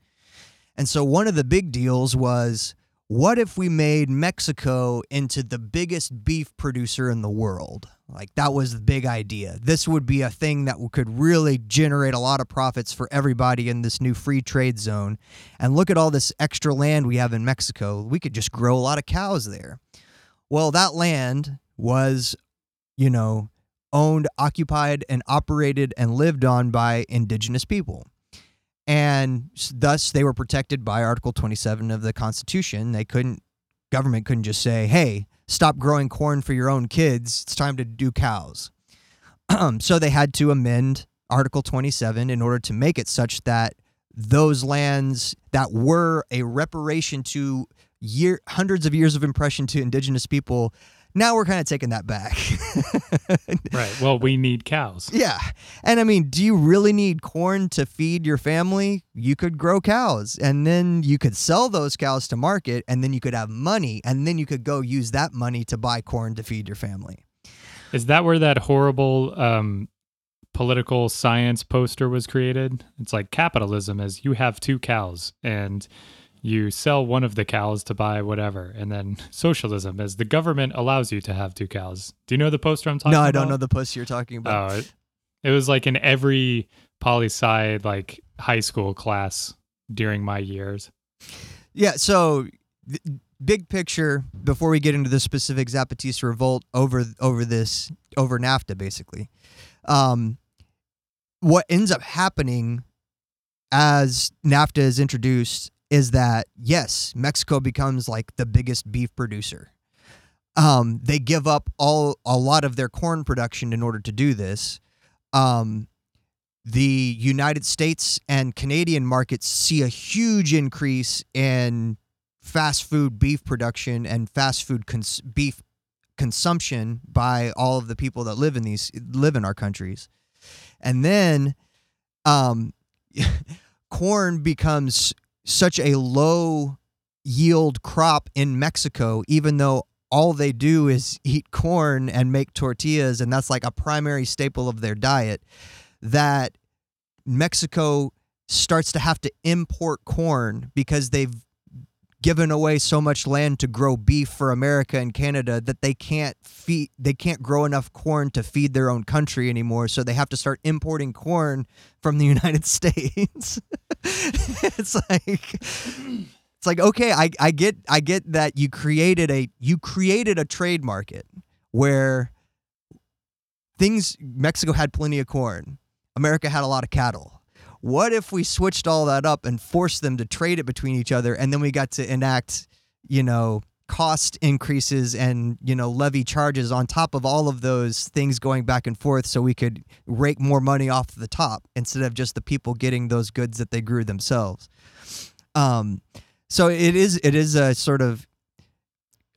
And so, one of the big deals was what if we made Mexico into the biggest beef producer in the world? Like, that was the big idea. This would be a thing that could really generate a lot of profits for everybody in this new free trade zone. And look at all this extra land we have in Mexico. We could just grow a lot of cows there. Well, that land was, you know, owned, occupied, and operated and lived on by indigenous people and thus they were protected by article 27 of the constitution they couldn't government couldn't just say hey stop growing corn for your own kids. It's time to do cows. So they had to amend article 27 in order to make it such that those lands that were a reparation to year hundreds of years of impression to indigenous people now we're kind of taking that back Right. Well, we need cows. yeah. And I mean, do you really need corn to feed your family? You could grow cows and then you could sell those cows to market and then you could have money and then you could go use that money to buy corn to feed your family. Is that where that horrible um, political science poster was created? It's like capitalism is you have two cows and you sell one of the cows to buy whatever. And then socialism as the government allows you to have two cows. Do you know the poster I'm talking about? No? I don't know the poster you're talking about. Oh, it, it was like in every poli sci like high school class during my years. Yeah, so th- big picture before we get into the specific Zapatista revolt over over this over NAFTA basically. Um, what ends up happening as NAFTA is introduced is that yes, Mexico becomes like the biggest beef producer. Um, they give up all a lot of their corn production in order to do this. Um, the United States and Canadian markets see a huge increase in fast food beef production and fast food cons- beef consumption by all of the people that live in these live in our countries. And then um corn becomes such a low yield crop in Mexico even though all they do is eat corn and make tortillas and that's like a primary staple of their diet that Mexico starts to have to import corn because they've given away so much land to grow beef for America and Canada that they can't feed they can't grow enough corn to feed their own country anymore so they have to start importing corn from the United States. It's like it's like okay I, I get I get that you created a you created a trade market where things Mexico had plenty of corn. America had a lot of cattle what if we switched all that up and forced them to trade it between each other and then we got to enact you know cost increases and you know levy charges on top of all of those things going back and forth so we could rake more money off the top instead of just the people getting those goods that they grew themselves? Um so it is it is a sort of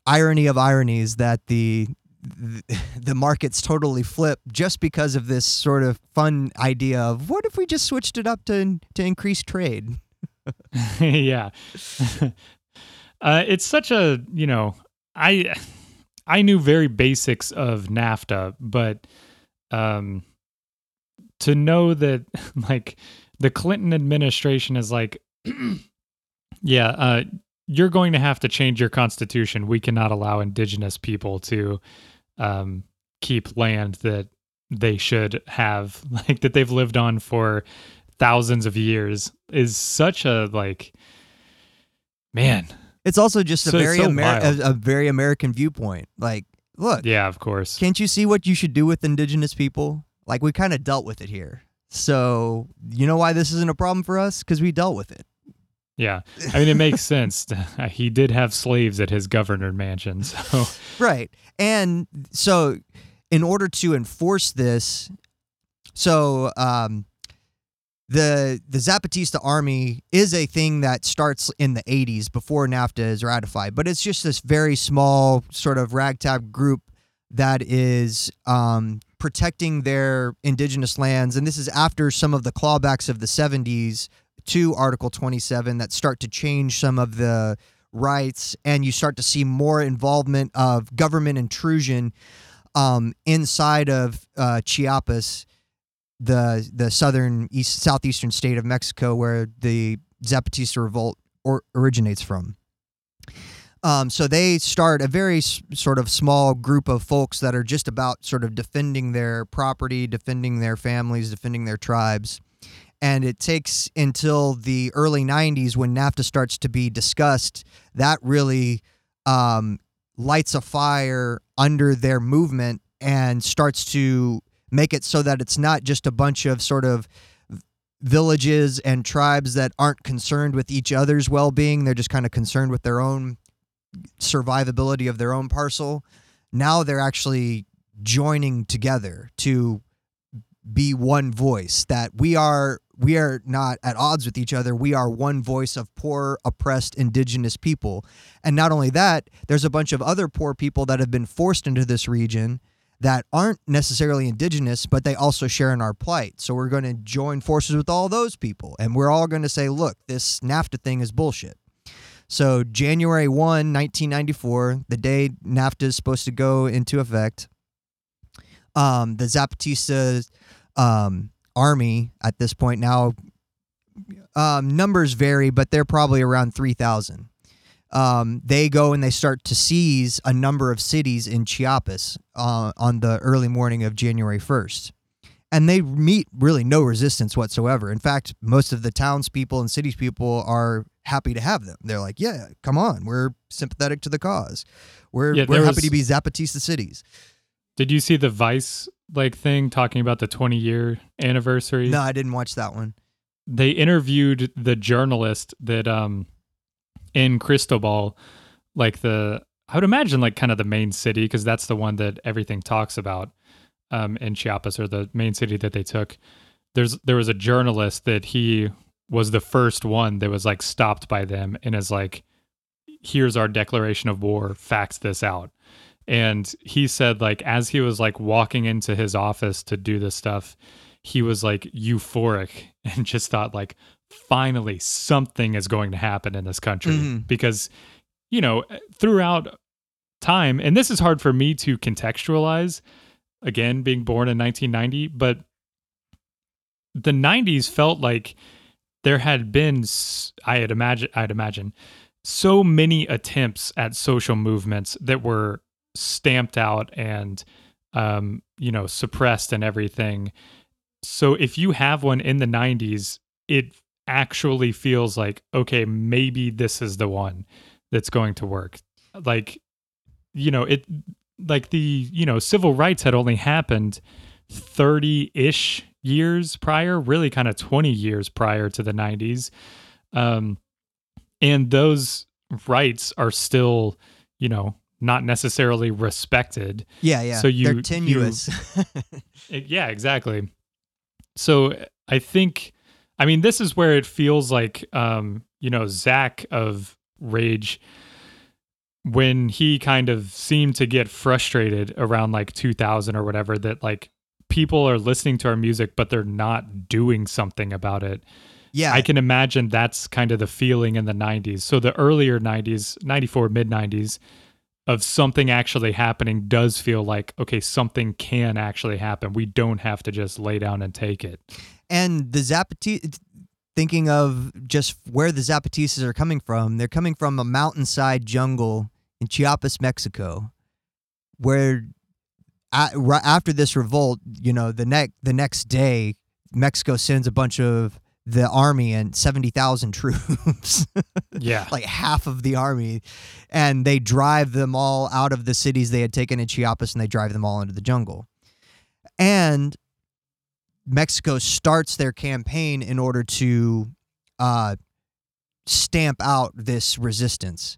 irony of ironies that the the markets totally flip just because of this sort of fun idea of what if we just switched it up to to increase trade? Yeah. Uh, it's such a you know i i knew very basics of nafta but um to know that like the clinton administration is like yeah uh you're going to have to change your constitution. We cannot allow indigenous people to um keep land that they should have like that they've lived on for thousands of years is such a like man. It's also just a So very so Amer- a, a very american viewpoint. Like look yeah of course. can't you see what you should do with indigenous people? Like we kind of dealt with it here. So you know why this isn't a problem for us? Because we dealt with it yeah. I mean it makes sense he did have slaves at his governor mansion so. Right. And so in order to enforce this, so um the the Zapatista army is a thing that starts in the 80s before NAFTA is ratified, but it's just this very small sort of ragtag group that is um, protecting their indigenous lands, and this is after some of the clawbacks of the 70s to Article 27 that start to change some of the rights, and you start to see more involvement of government intrusion um, inside of uh, Chiapas, the the southern east southeastern state of Mexico, where the Zapatista revolt or, originates from. Um, so they start a very s- sort of small group of folks that are just about sort of defending their property, defending their families, defending their tribes. And it takes until the early 90s when NAFTA starts to be discussed that really um, lights a fire under their movement and starts to make it so that it's not just a bunch of sort of villages and tribes that aren't concerned with each other's well-being. They're just kind of concerned with their own survivability of their own parcel. Now they're actually joining together to be one voice that we are we are not at odds with each other. We are one voice of poor oppressed indigenous people. And not only that there's a bunch of other poor people that have been forced into this region that aren't necessarily indigenous but they also share in our plight. So we're going to join forces with all those people and we're all going to say look this NAFTA thing is bullshit. So January 1 1994 the day NAFTA is supposed to go into effect um, the Zapatista um, army at this point now um, numbers vary but they're probably around 3000 um, they go and they start to seize a number of cities in chiapas uh, on the early morning of january 1st and they meet really no resistance whatsoever. In fact most of the townspeople and cities people are happy to have them. They're like yeah come on. We're sympathetic to the cause. We're, Yeah, we're happy was- to be zapatista cities. Did you see the vice like thing talking about the 20 year anniversary? No i didn't watch that one. They interviewed the journalist that um in Cristobal, like the I would imagine like kind of the main city because that's the one that everything talks about um in Chiapas or the main city that they took. There's there was a journalist that he was the first one that was like stopped by them and is like here's our declaration of war. Fax this out and he said like as he was like walking into his office to do this stuff he was like euphoric and just thought like finally something is going to happen in this country Mhm. because you know throughout time and this is hard for me to contextualize again being born in 1990 but the 90s felt like there had been i had imagine i'd imagine so many attempts at social movements that were stamped out and um you know suppressed and everything. So if you have one in the 90s it actually feels like okay maybe this is the one that's going to work. Like you know it like the you know civil rights had only happened 30-ish years prior really kind of 20 years prior to the 90s um and those rights are still you know, not necessarily respected. Yeah, yeah. So you- they're you- tenuous. It- yeah, exactly. So I think, I mean, this is where it feels like, um, you know, Zach of Rage, when he kind of seemed to get frustrated around like 2000 or whatever, that like people are listening to our music, but they're not doing something about it. yeah, I can imagine that's kind of the feeling in the 90s. So the earlier 90s, 94, mid 90s, of something actually happening does feel like, okay, something can actually happen. We don't have to just lay down and take it. and the Zapatista. Thinking of just where the Zapatistas are coming from, they're coming from a mountainside jungle in Chiapas, Mexico, where after this revolt, you know, the next the next day, Mexico sends a bunch of the army and seventy thousand troops. Yeah. like half of the army, and they drive them all out of the cities they had taken in Chiapas and they drive them all into the jungle. And Mexico starts their campaign in order to uh, stamp out this resistance.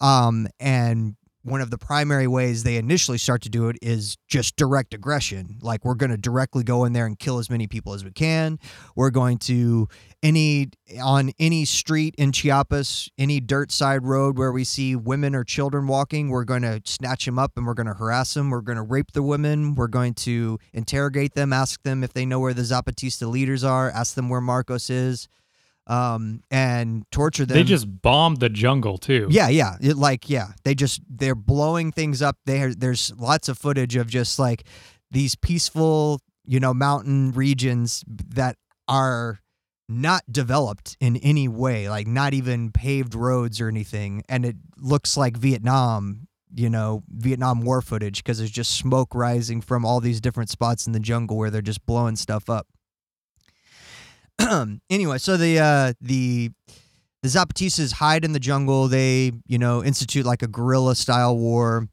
Um, and one of the primary ways they initially start to do it is just direct aggression. Like we're going to directly go in there and kill as many people as we can. We're going to any on any street in Chiapas, any dirt side road where we see women or children walking, we're going to snatch them up and we're going to harass them. We're going to rape the women. We're going to interrogate them, ask them if they know where the Zapatista leaders are, ask them where Marcos is, um, and torture them. They just bombed the jungle too. Yeah, yeah. It, like, yeah, they just they're blowing things up. There, there's lots of footage of just like these peaceful, you know, mountain regions that are not developed in any way, like not even paved roads or anything, and it looks like Vietnam. You know, Vietnam War footage because there's just smoke rising from all these different spots in the jungle where they're just blowing stuff up. anyway, so the uh, the the Zapatistas hide in the jungle. They, you know, institute like a guerrilla style war.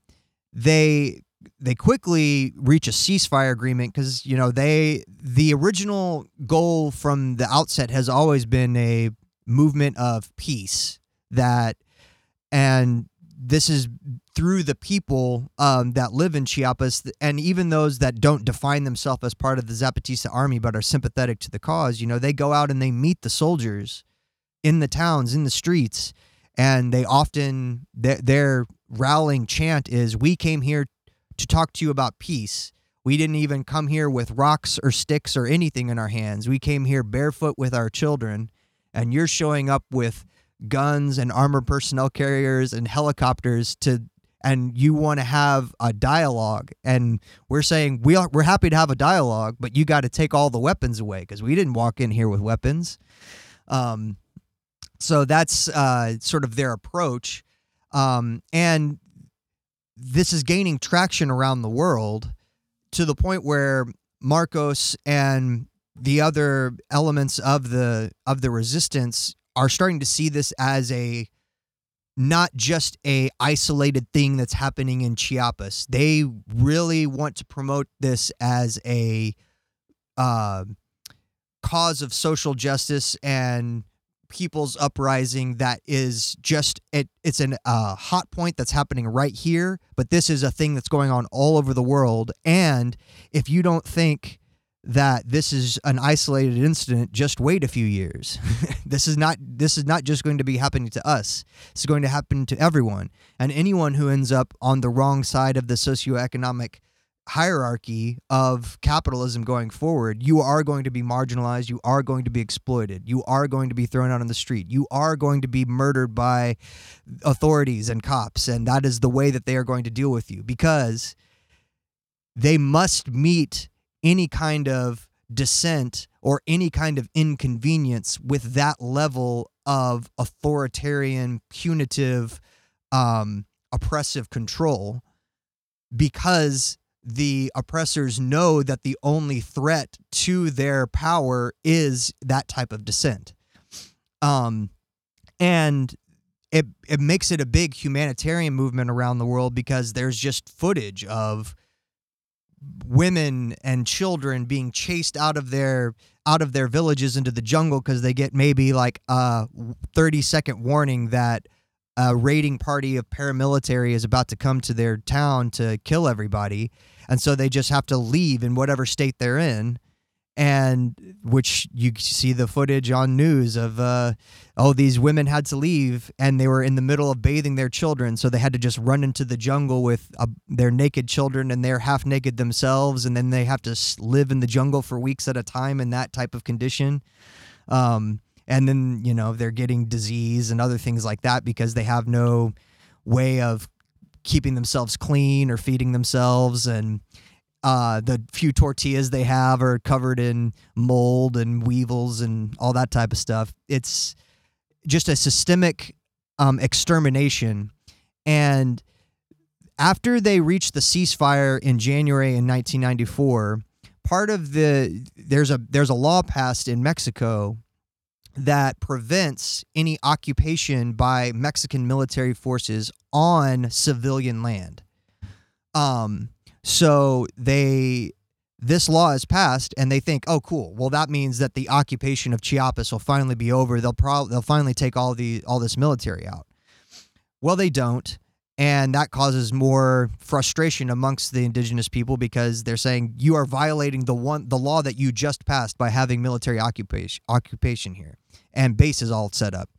They they quickly reach a ceasefire agreement because you know they the original goal from the outset has always been a movement of peace that and this is through the people um, that live in Chiapas and even those that don't define themselves as part of the Zapatista army but are sympathetic to the cause you know they go out and they meet the soldiers in the towns in the streets and they often their, their rallying chant is we came here to talk to you about peace. We didn't even come here with rocks or sticks or anything in our hands. We came here barefoot with our children and you're showing up with guns and armored personnel carriers and helicopters to and you want to have a dialogue and we're saying we are, we're happy to have a dialogue but you got to take all the weapons away because we didn't walk in here with weapons. Um, so that's uh, sort of their approach. Um, and this is gaining traction around the world to the point where marcos and the other elements of the of the resistance are starting to see this as a not just a isolated thing that's happening in Chiapas. They really want to promote this as a uh, cause of social justice and people's uprising that is just it it's an uh, hot point that's happening right here but this is a thing that's going on all over the world and if you don't think that this is an isolated incident just wait a few years. This is not this is not just going to be happening to us. It's going to happen to everyone. And anyone who ends up on the wrong side of the socioeconomic hierarchy of capitalism going forward you are going to be marginalized you are going to be exploited you are going to be thrown out on the street you are going to be murdered by authorities and cops and that is the way that they are going to deal with you because they must meet any kind of dissent or any kind of inconvenience with that level of authoritarian, punitive, um, oppressive control because the oppressors know that the only threat to their power is that type of dissent. Um, and it, it makes it a big humanitarian movement around the world because there's just footage of women and children being chased out of their out of their villages into the jungle because they get maybe like a 30 second warning that a raiding party of paramilitary is about to come to their town to kill everybody, and so they just have to leave in whatever state they're in and which you see the footage on news of uh, oh these women had to leave and they were in the middle of bathing their children. So they had to just run into the jungle with uh, their naked children and they're half naked themselves. And then they have to live in the jungle for weeks at a time in that type of condition. Um, and then you know they're getting disease and other things like that because they have no way of keeping themselves clean or feeding themselves. And uh, the few tortillas they have are covered in mold and weevils and all that type of stuff. It's just a systemic um, extermination. And after they reached the ceasefire in January in 1994, part of the there's a there's a law passed in Mexico that prevents any occupation by Mexican military forces on civilian land. Um, so they this law is passed and they think, "Oh cool. Well that means that the occupation of Chiapas will finally be over. They'll probably they'll finally take all the all this military out." Well, they don't. And that causes more frustration amongst the indigenous people because they're saying you are violating the one the law that you just passed by having military occupation occupation here and bases all set up.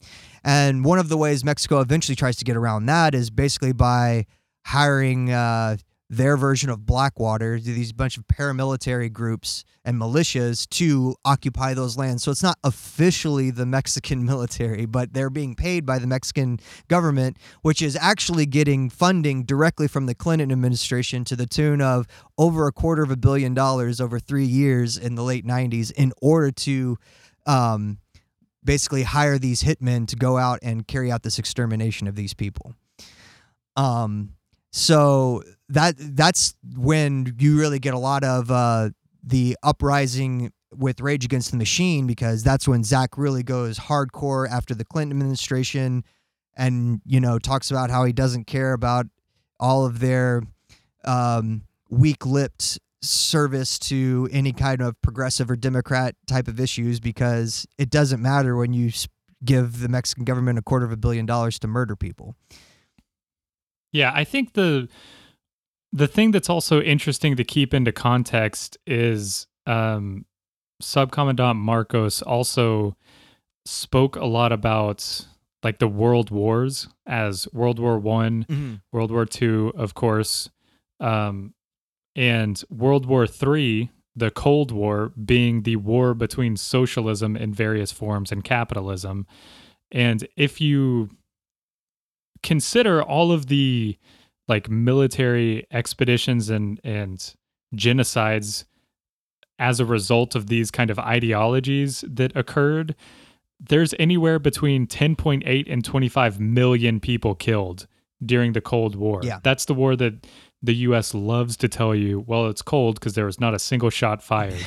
And one of the ways Mexico eventually tries to get around that is basically by hiring uh, their version of Blackwater, these bunch of paramilitary groups and militias to occupy those lands. So it's not officially the Mexican military, but they're being paid by the Mexican government, which is actually getting funding directly from the Clinton administration to the tune of over a quarter of a billion dollars over three years in the late 90s in order to um, basically hire these hitmen to go out and carry out this extermination of these people. Um, so that that's when you really get a lot of uh, the uprising with Rage Against the Machine because that's when Zach really goes hardcore after the Clinton administration and you know talks about how he doesn't care about all of their um, weak-lipped service to any kind of progressive or democrat type of issues because it doesn't matter when you give the Mexican government a quarter of a billion dollars to murder people. Yeah, I think the the thing that's also interesting to keep into context is um, Subcomandante Marcos also spoke a lot about like the world wars as World War One, mm-hmm. World War Two, of course, um, and World War Three, the Cold War, being the war between socialism in various forms and capitalism. And if you consider all of the like military expeditions and and genocides as a result of these kind of ideologies that occurred there's anywhere between 10.8 and 25 million people killed during the cold war yeah. that's the war that the US loves to tell you, well, it's cold because there was not a single shot fired.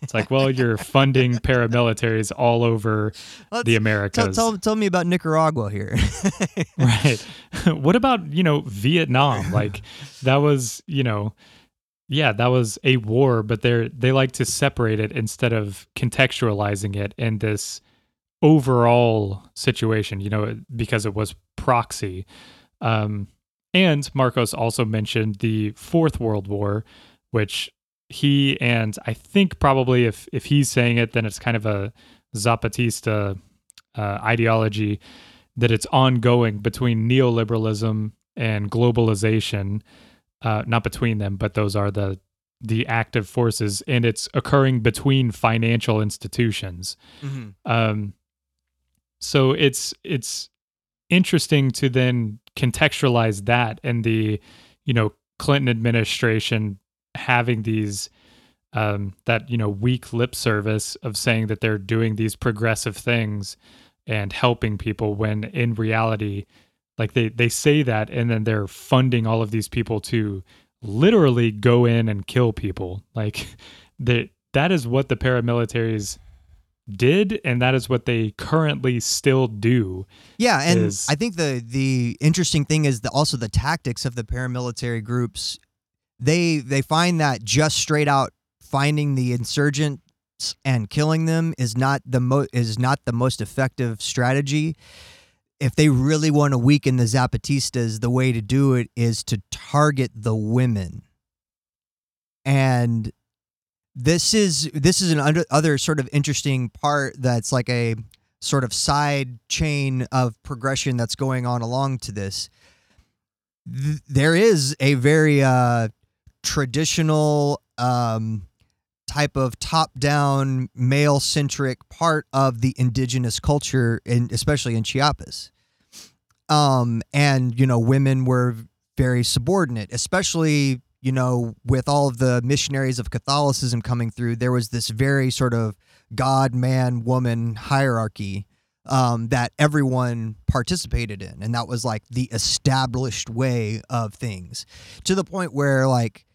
it's like, well, you're funding paramilitaries all over Let's, the Americas. Tell, tell, tell, me about Nicaragua here. right. what about, you know, Vietnam? Like, that was, you know, yeah, that was a war, but they're they like to separate it instead of contextualizing it in this overall situation, you know, because it was proxy. Um, and Marcos also mentioned the Fourth World War, which he and I think probably if if he's saying it, then it's kind of a Zapatista uh, ideology that it's ongoing between neoliberalism and globalization. Uh, not between them, but those are the the active forces, and it's occurring between financial institutions. Mm-hmm. Um, so it's it's interesting to then contextualize that and the you know Clinton administration having these um, that you know weak lip service of saying that they're doing these progressive things and helping people when in reality like they they say that and then they're funding all of these people to literally go in and kill people. Like that that is what the paramilitaries did and that is what they currently still do yeah and is, i think the the interesting thing is that also the tactics of the paramilitary groups they they find that just straight out finding the insurgents and killing them is not the mo- is not the most effective strategy if they really want to weaken the Zapatistas, the way to do it is to target the women. And this is this is an under, other sort of interesting part that's like a sort of side chain of progression that's going on along to this. Th- there is a very uh, traditional um, type of top-down male-centric part of the indigenous culture, in, especially in Chiapas. Um, and you know, women were very subordinate, especially you know, with all of the missionaries of Catholicism coming through. There was this very sort of God, man, woman hierarchy um, that everyone participated in, and that was like the established way of things. To the point where, like,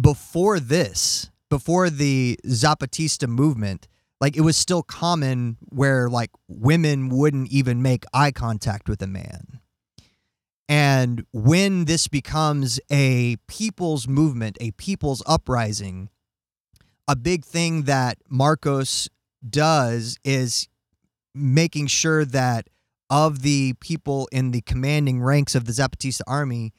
before this, before the Zapatista movement, like it was still common where like women wouldn't even make eye contact with a man. And when this becomes a people's movement, a people's uprising, a big thing that Marcos does is making sure that of the people in the commanding ranks of the Zapatista army,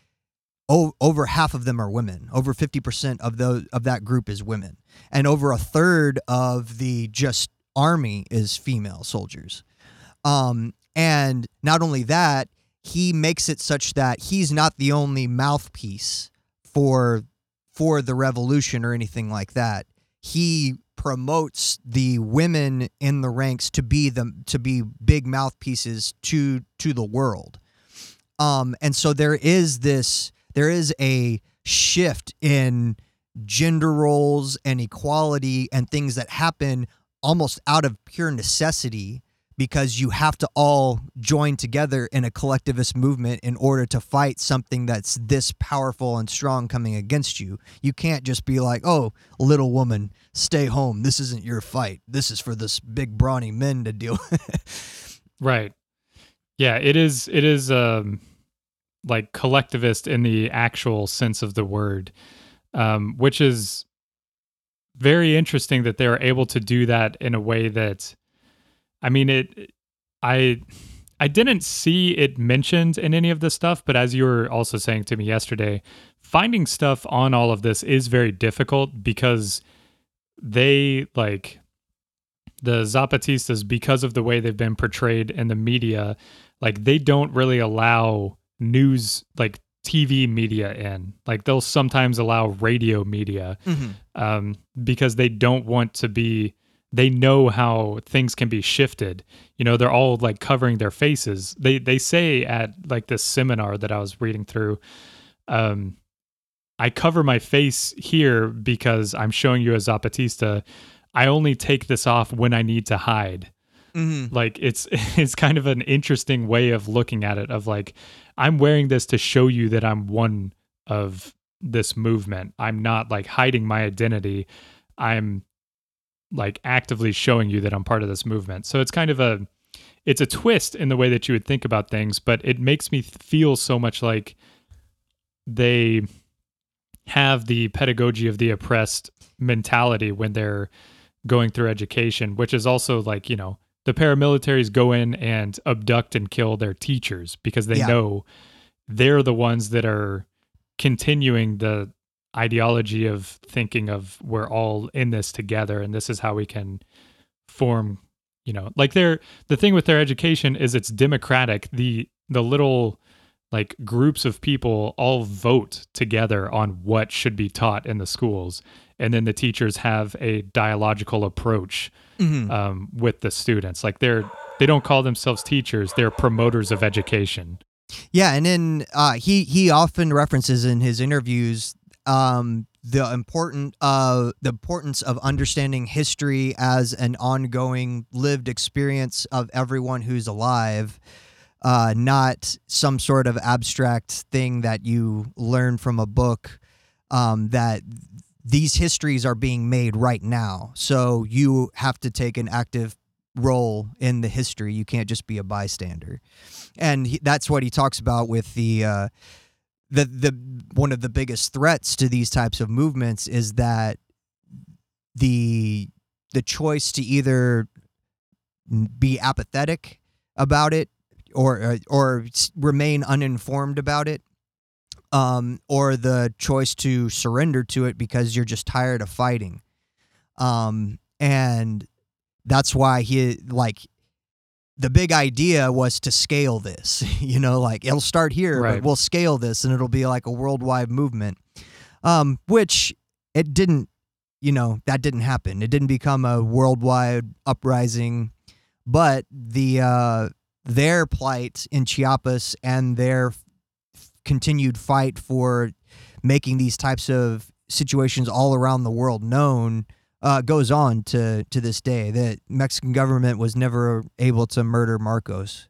o- over half of them are women. Over 50% of those of that group is women. And over a third of the just army is female soldiers. Um, and not only that, he makes it such that he's not the only mouthpiece for for the revolution or anything like that. He promotes the women in the ranks to be the to be big mouthpieces to to the world. Um, and so there is this there is a shift in gender roles and equality and things that happen almost out of pure necessity because you have to all join together in a collectivist movement in order to fight something that's this powerful and strong coming against you. You can't just be like, "Oh, little woman, stay home. This isn't your fight. This is for this big brawny men to deal with." Right. Yeah, it is it is um like collectivist in the actual sense of the word. Um which is very interesting that they're able to do that in a way that I mean it I I didn't see it mentioned in any of this stuff, but as you were also saying to me yesterday, finding stuff on all of this is very difficult because they like the Zapatistas because of the way they've been portrayed in the media, like they don't really allow news like TV media in. Like they'll sometimes allow radio media Mhm. um, because they don't want to be. They know how things can be shifted. You know, they're all like covering their faces. They they say at like this seminar that I was reading through, um, I cover my face here because I'm showing you a Zapatista. I only take this off when I need to hide Mhm. like it's it's kind of an interesting way of looking at it of like i'm wearing this to show you that i'm one of this movement i'm not like hiding my identity i'm like actively showing you that i'm part of this movement so it's kind of a it's a twist in the way that you would think about things but it makes me feel so much like they have the pedagogy of the oppressed mentality when they're going through education which is also like you know the paramilitaries go in and abduct and kill their teachers because they Yeah. know they're the ones that are continuing the ideology of thinking of we're all in this together and this is how we can form you know like they're the thing with their education is it's democratic the the little like groups of people all vote together on what should be taught in the schools and then the teachers have a dialogical approach Mhm. um, with the students. Like they're they don't call themselves teachers; they're promoters of education. Yeah, and then uh, he he often references in his interviews um, the important uh, the importance of understanding history as an ongoing lived experience of everyone who's alive, uh, not some sort of abstract thing that you learn from a book. Um, that these histories are being made right now, so you have to take an active role in the history. You can't just be a bystander and he, that's what he talks about with the uh, the the one of the biggest threats to these types of movements is that the the choice to either be apathetic about it or uh, or remain uninformed about it, um, or the choice to surrender to it because you're just tired of fighting, um, and that's why he like the big idea was to scale this. you know, like it'll start here, Right. but we'll scale this, and it'll be like a worldwide movement, um, which it didn't. You know that didn't happen. It didn't become a worldwide uprising, but the uh, their plight in Chiapas and their f- continued fight for making these types of situations all around the world known uh, goes on to to this day. that Mexican government was never able to murder Marcos.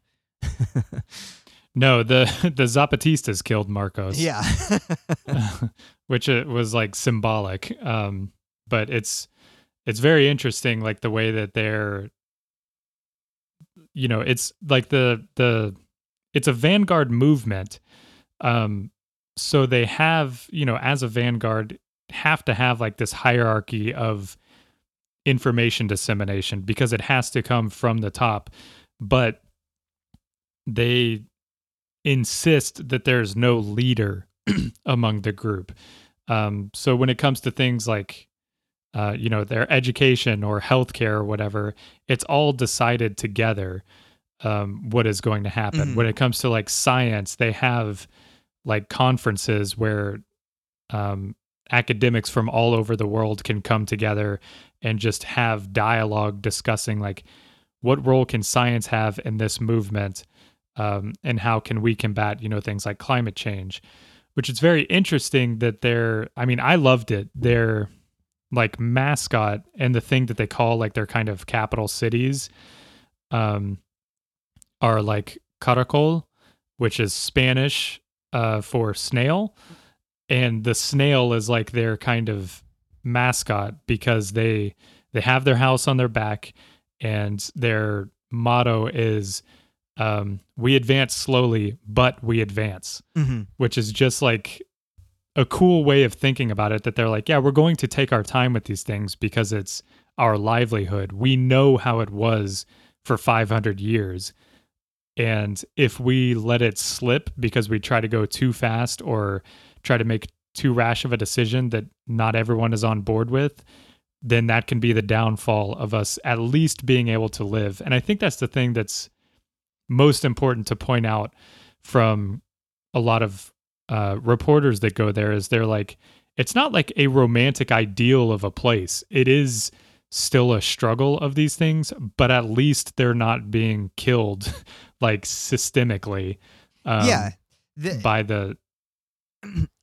No, the the Zapatistas killed Marcos. yeah, which it was like symbolic. Um, but it's it's very interesting, like the way that they're, you know, it's like the the it's a vanguard movement. Um, so they have, you know, as a vanguard, have to have like this hierarchy of information dissemination because it has to come from the top. But they insist that there's no leader among the group. Um, so when it comes to things like, uh, you know, their education or healthcare or whatever, it's all decided together. Um, what is going to happen Mhm. when it comes to like science? They have like conferences where um, academics from all over the world can come together and just have dialogue discussing like what role can science have in this movement um, and how can we combat you know things like climate change? Which is very interesting that they're i mean i loved it. Their like mascot and the thing that they call like their kind of capital cities um are like caracol which is spanish uh for snail and the snail is like their kind of mascot because they they have their house on their back and their motto is um, we advance slowly but we advance hmm which is just like a cool way of thinking about it that they're like yeah we're going to take our time with these things because it's our livelihood. We know how it was for 500 years and if we let it slip because we try to go too fast or try to make too rash of a decision that not everyone is on board with then that can be the downfall of us at least being able to live and i think that's the thing that's most important to point out from a lot of uh, reporters that go there is they're like it's not like a romantic ideal of a place it is still a struggle of these things but at least they're not being killed like systemically um, yeah. The- by the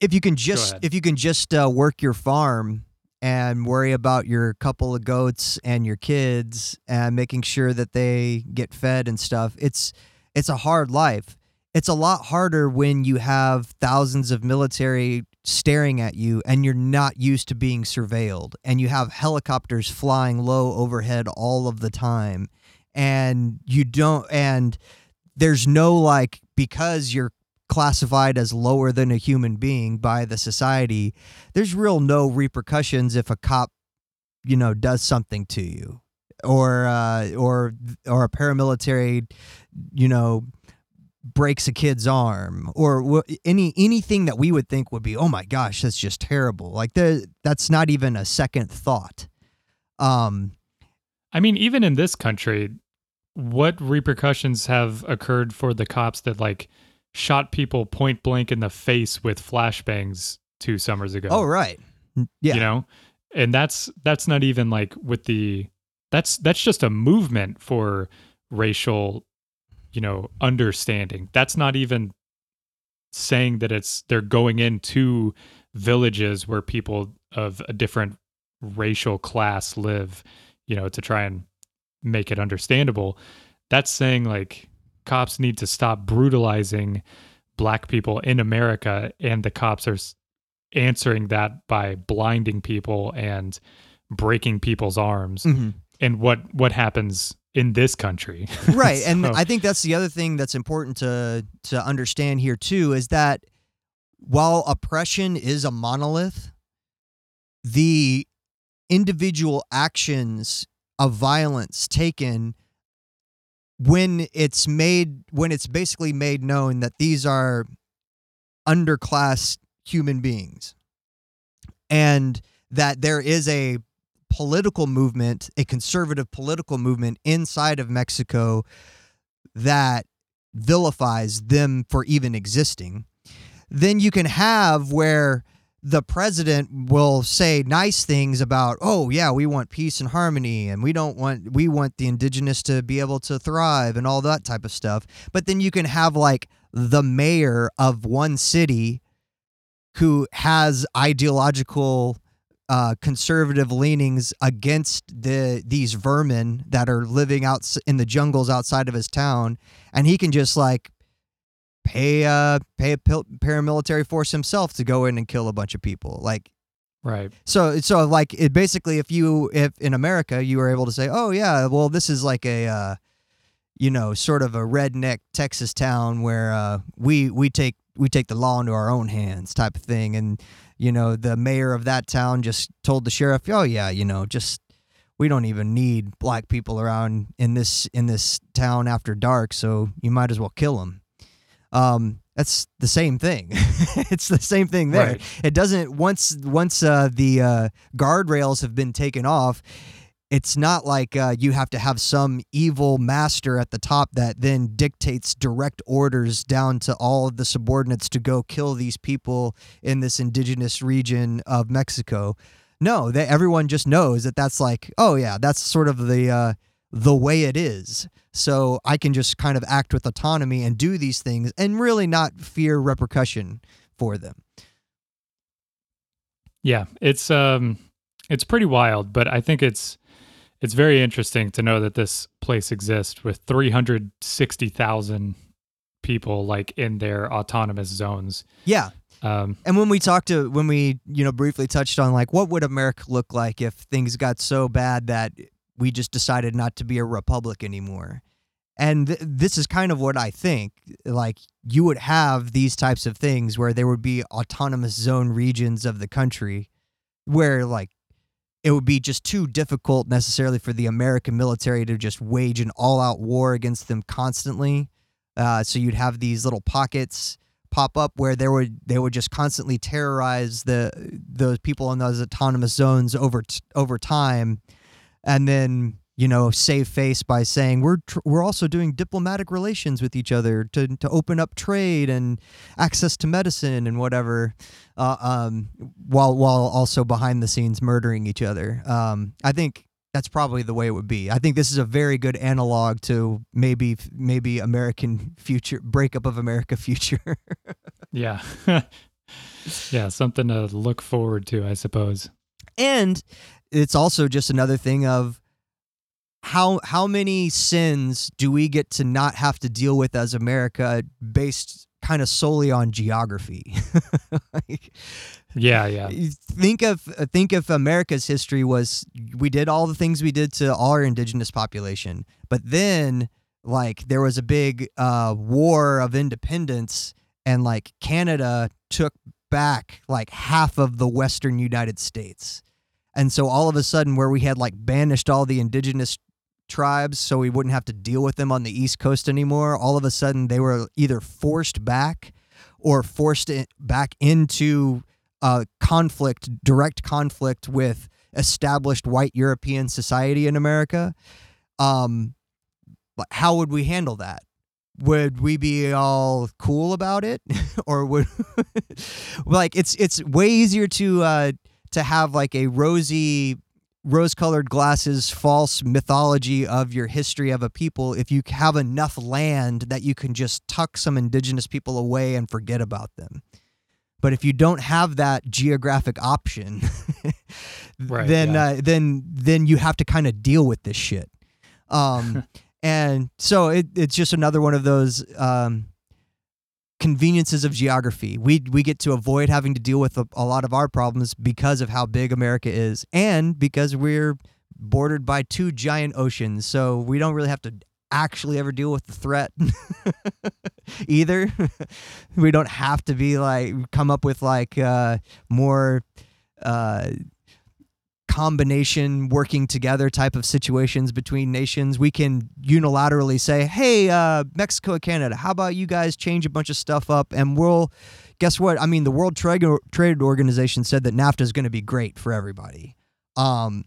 if you can just if you can just uh, work your farm and worry about your couple of goats and your kids and making sure that they get fed and stuff it's it's a hard life. It's a lot harder when you have thousands of military staring at you and you're not used to being surveilled and you have helicopters flying low overhead all of the time and you don't and there's no like because you're classified as lower than a human being by the society there's real no repercussions if a cop you know does something to you. Or uh or or a paramilitary you know breaks a kid's arm. Or any anything that we would think would be oh my gosh that's just terrible. Like the, that's not even a second thought. Um I mean, even in this country, what repercussions have occurred for the cops that like shot people point blank in the face with flashbangs two summers ago? oh right yeah You know? And that's that's not even like with the that's that's just a movement for racial, you know, understanding. That's not even saying that it's they're going into villages where people of a different racial class live, you know, to try and make it understandable. That's saying like cops need to stop brutalizing black people in America and the cops are answering that by blinding people and breaking people's arms Mhm. and what what happens in this country right and i think that's the other thing that's important to to understand here too is that while oppression is a monolith the individual actions of violence taken when it's made when it's basically made known that these are underclass human beings and that there is a political movement, a conservative political movement inside of Mexico that vilifies them for even existing, then you can have where the president will say nice things about oh yeah we want peace and harmony and we don't want we want the indigenous to be able to thrive and all that type of stuff. But then you can have like the mayor of one city who has ideological uh, conservative leanings against the these vermin that are living out in the jungles outside of his town, and he can just like pay uh pay a paramilitary force himself to go in and kill a bunch of people. Like Right. So so like it basically if you if in America you were able to say, "Oh yeah, well this is like a uh you know, sort of a redneck Texas town where uh we we take we take the law into our own hands type of thing and you know, the mayor of that town just told the sheriff, "Oh yeah, you know, just we don't even need black people around in this in this town after dark, so you might as well kill them." Um, that's the same thing. it's the same thing there. Right. It doesn't once once uh, the uh, guardrails have been taken off it's not like uh, you have to have some evil master at the top that then dictates direct orders down to all of the subordinates to go kill these people in this indigenous region of Mexico. No, that everyone just knows that that's like, oh yeah, that's sort of the uh, the way it is. So I can just kind of act with autonomy and do these things and really not fear repercussion for them. Yeah, it's um it's pretty wild, but I think it's it's very interesting to know that this place exists with 360,000 people like in their autonomous zones. Yeah. Um, and when we talked to when we you know briefly touched on like what would America look like if things got so bad that we just decided not to be a republic anymore. And th- this is kind of what I think. Like you would have these types of things where there would be autonomous zone regions of the country where like it would be just too difficult necessarily for the American military to just wage an all out war against them constantly. Uh, so you'd have these little pockets pop up where they would they would just constantly terrorize the those people in those autonomous zones over t- over time, and then you know, save face by saying we're tr- we're also doing diplomatic relations with each other to to open up trade and access to medicine and whatever, uh, um, while while also behind the scenes murdering each other. Um, I think that's probably the way it would be. I think this is a very good analog to maybe maybe American future breakup of America future. yeah, yeah, something to look forward to, I suppose. And it's also just another thing of how how many sins do we get to not have to deal with as America based kind of solely on geography? like, yeah, yeah. Think of think if America's history was we did all the things we did to all our indigenous population, but then like there was a big uh, war of independence and like Canada took back like half of the western United States. And so all of a sudden, where we had like banished all the indigenous tribes so we wouldn't have to deal with them on the East Coast anymore. All of a sudden, they were either forced back or forced back into uh, conflict, direct conflict with established white European society in America. Um, how would we handle that? Would we be all cool about it, or would like it's it's way easier to uh, to have like a rosy rose colored glasses false mythology of your history of a people if you have enough land that you can just tuck some indigenous people away and forget about them. But if you don't have that geographic option, right, then yeah. uh, then then you have to kind of deal with this shit. Um, and so it, it's just another one of those um, conveniences of geography. We we get to avoid having to deal with a, a, lot of our problems because of how big America is, and because we're bordered by two giant oceans. So we don't really have to actually ever deal with the threat either. we don't have to be like come up with like uh, more. Uh, combination working together type of situations between nations. We can unilaterally say, "Hey, uh, Mexico and Canada, how about you guys change a bunch of stuff up and we'll." Guess what? I mean, the World Trade Trade Organization said that NAFTA is going to be great for everybody. Um,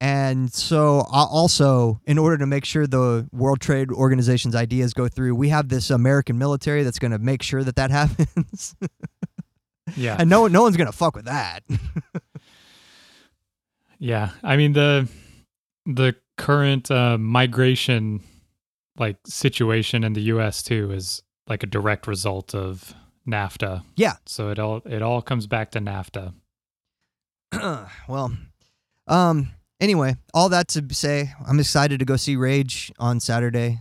and so, uh, also, in order to make sure the World Trade Organization's ideas go through, we have this American military that's going to make sure that that happens. Yeah. and no, no one's going to fuck with that. Yeah, I mean the the current uh, migration like situation in the U.S. too is like a direct result of NAFTA. Yeah. So it all it all comes back to NAFTA. well, um, anyway, all that to say, I'm excited to go see Rage on Saturday.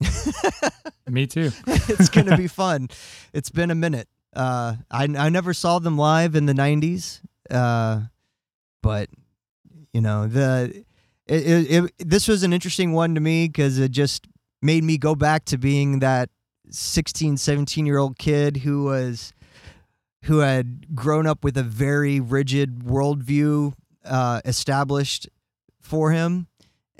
Me too. it's gonna be fun. It's been a minute. Uh, I I never saw them live in the '90s, uh, but you know the it, it, it this was an interesting one to me because it just made me go back to being that 16 17 year old kid who was who had grown up with a very rigid worldview uh, established for him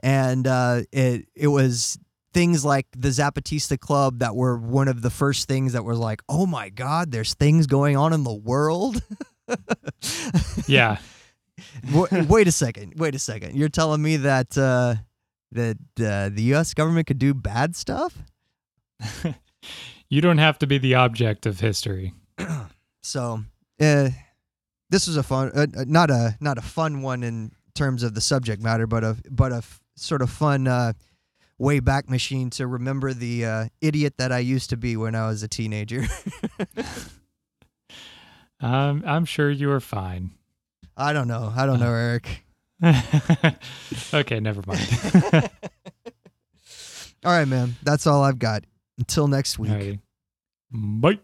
and uh, it it was things like the Zapatista Club that were one of the first things that was like, oh my God, there's things going on in the world. yeah. Wait a second. Wait a second. You're telling me that uh, that uh, the U.S. government could do bad stuff? you don't have to be the object of history. so, uh, this was a fun, uh, uh, not a not a fun one in terms of the subject matter, but a but a f- sort of fun uh, way back machine to remember the uh, idiot that I used to be when I was a teenager. um, I'm sure you were fine. I don't know. I don't know, uh. Eric. okay, never mind. all right, man. That's all I've got. Until next week. Bye.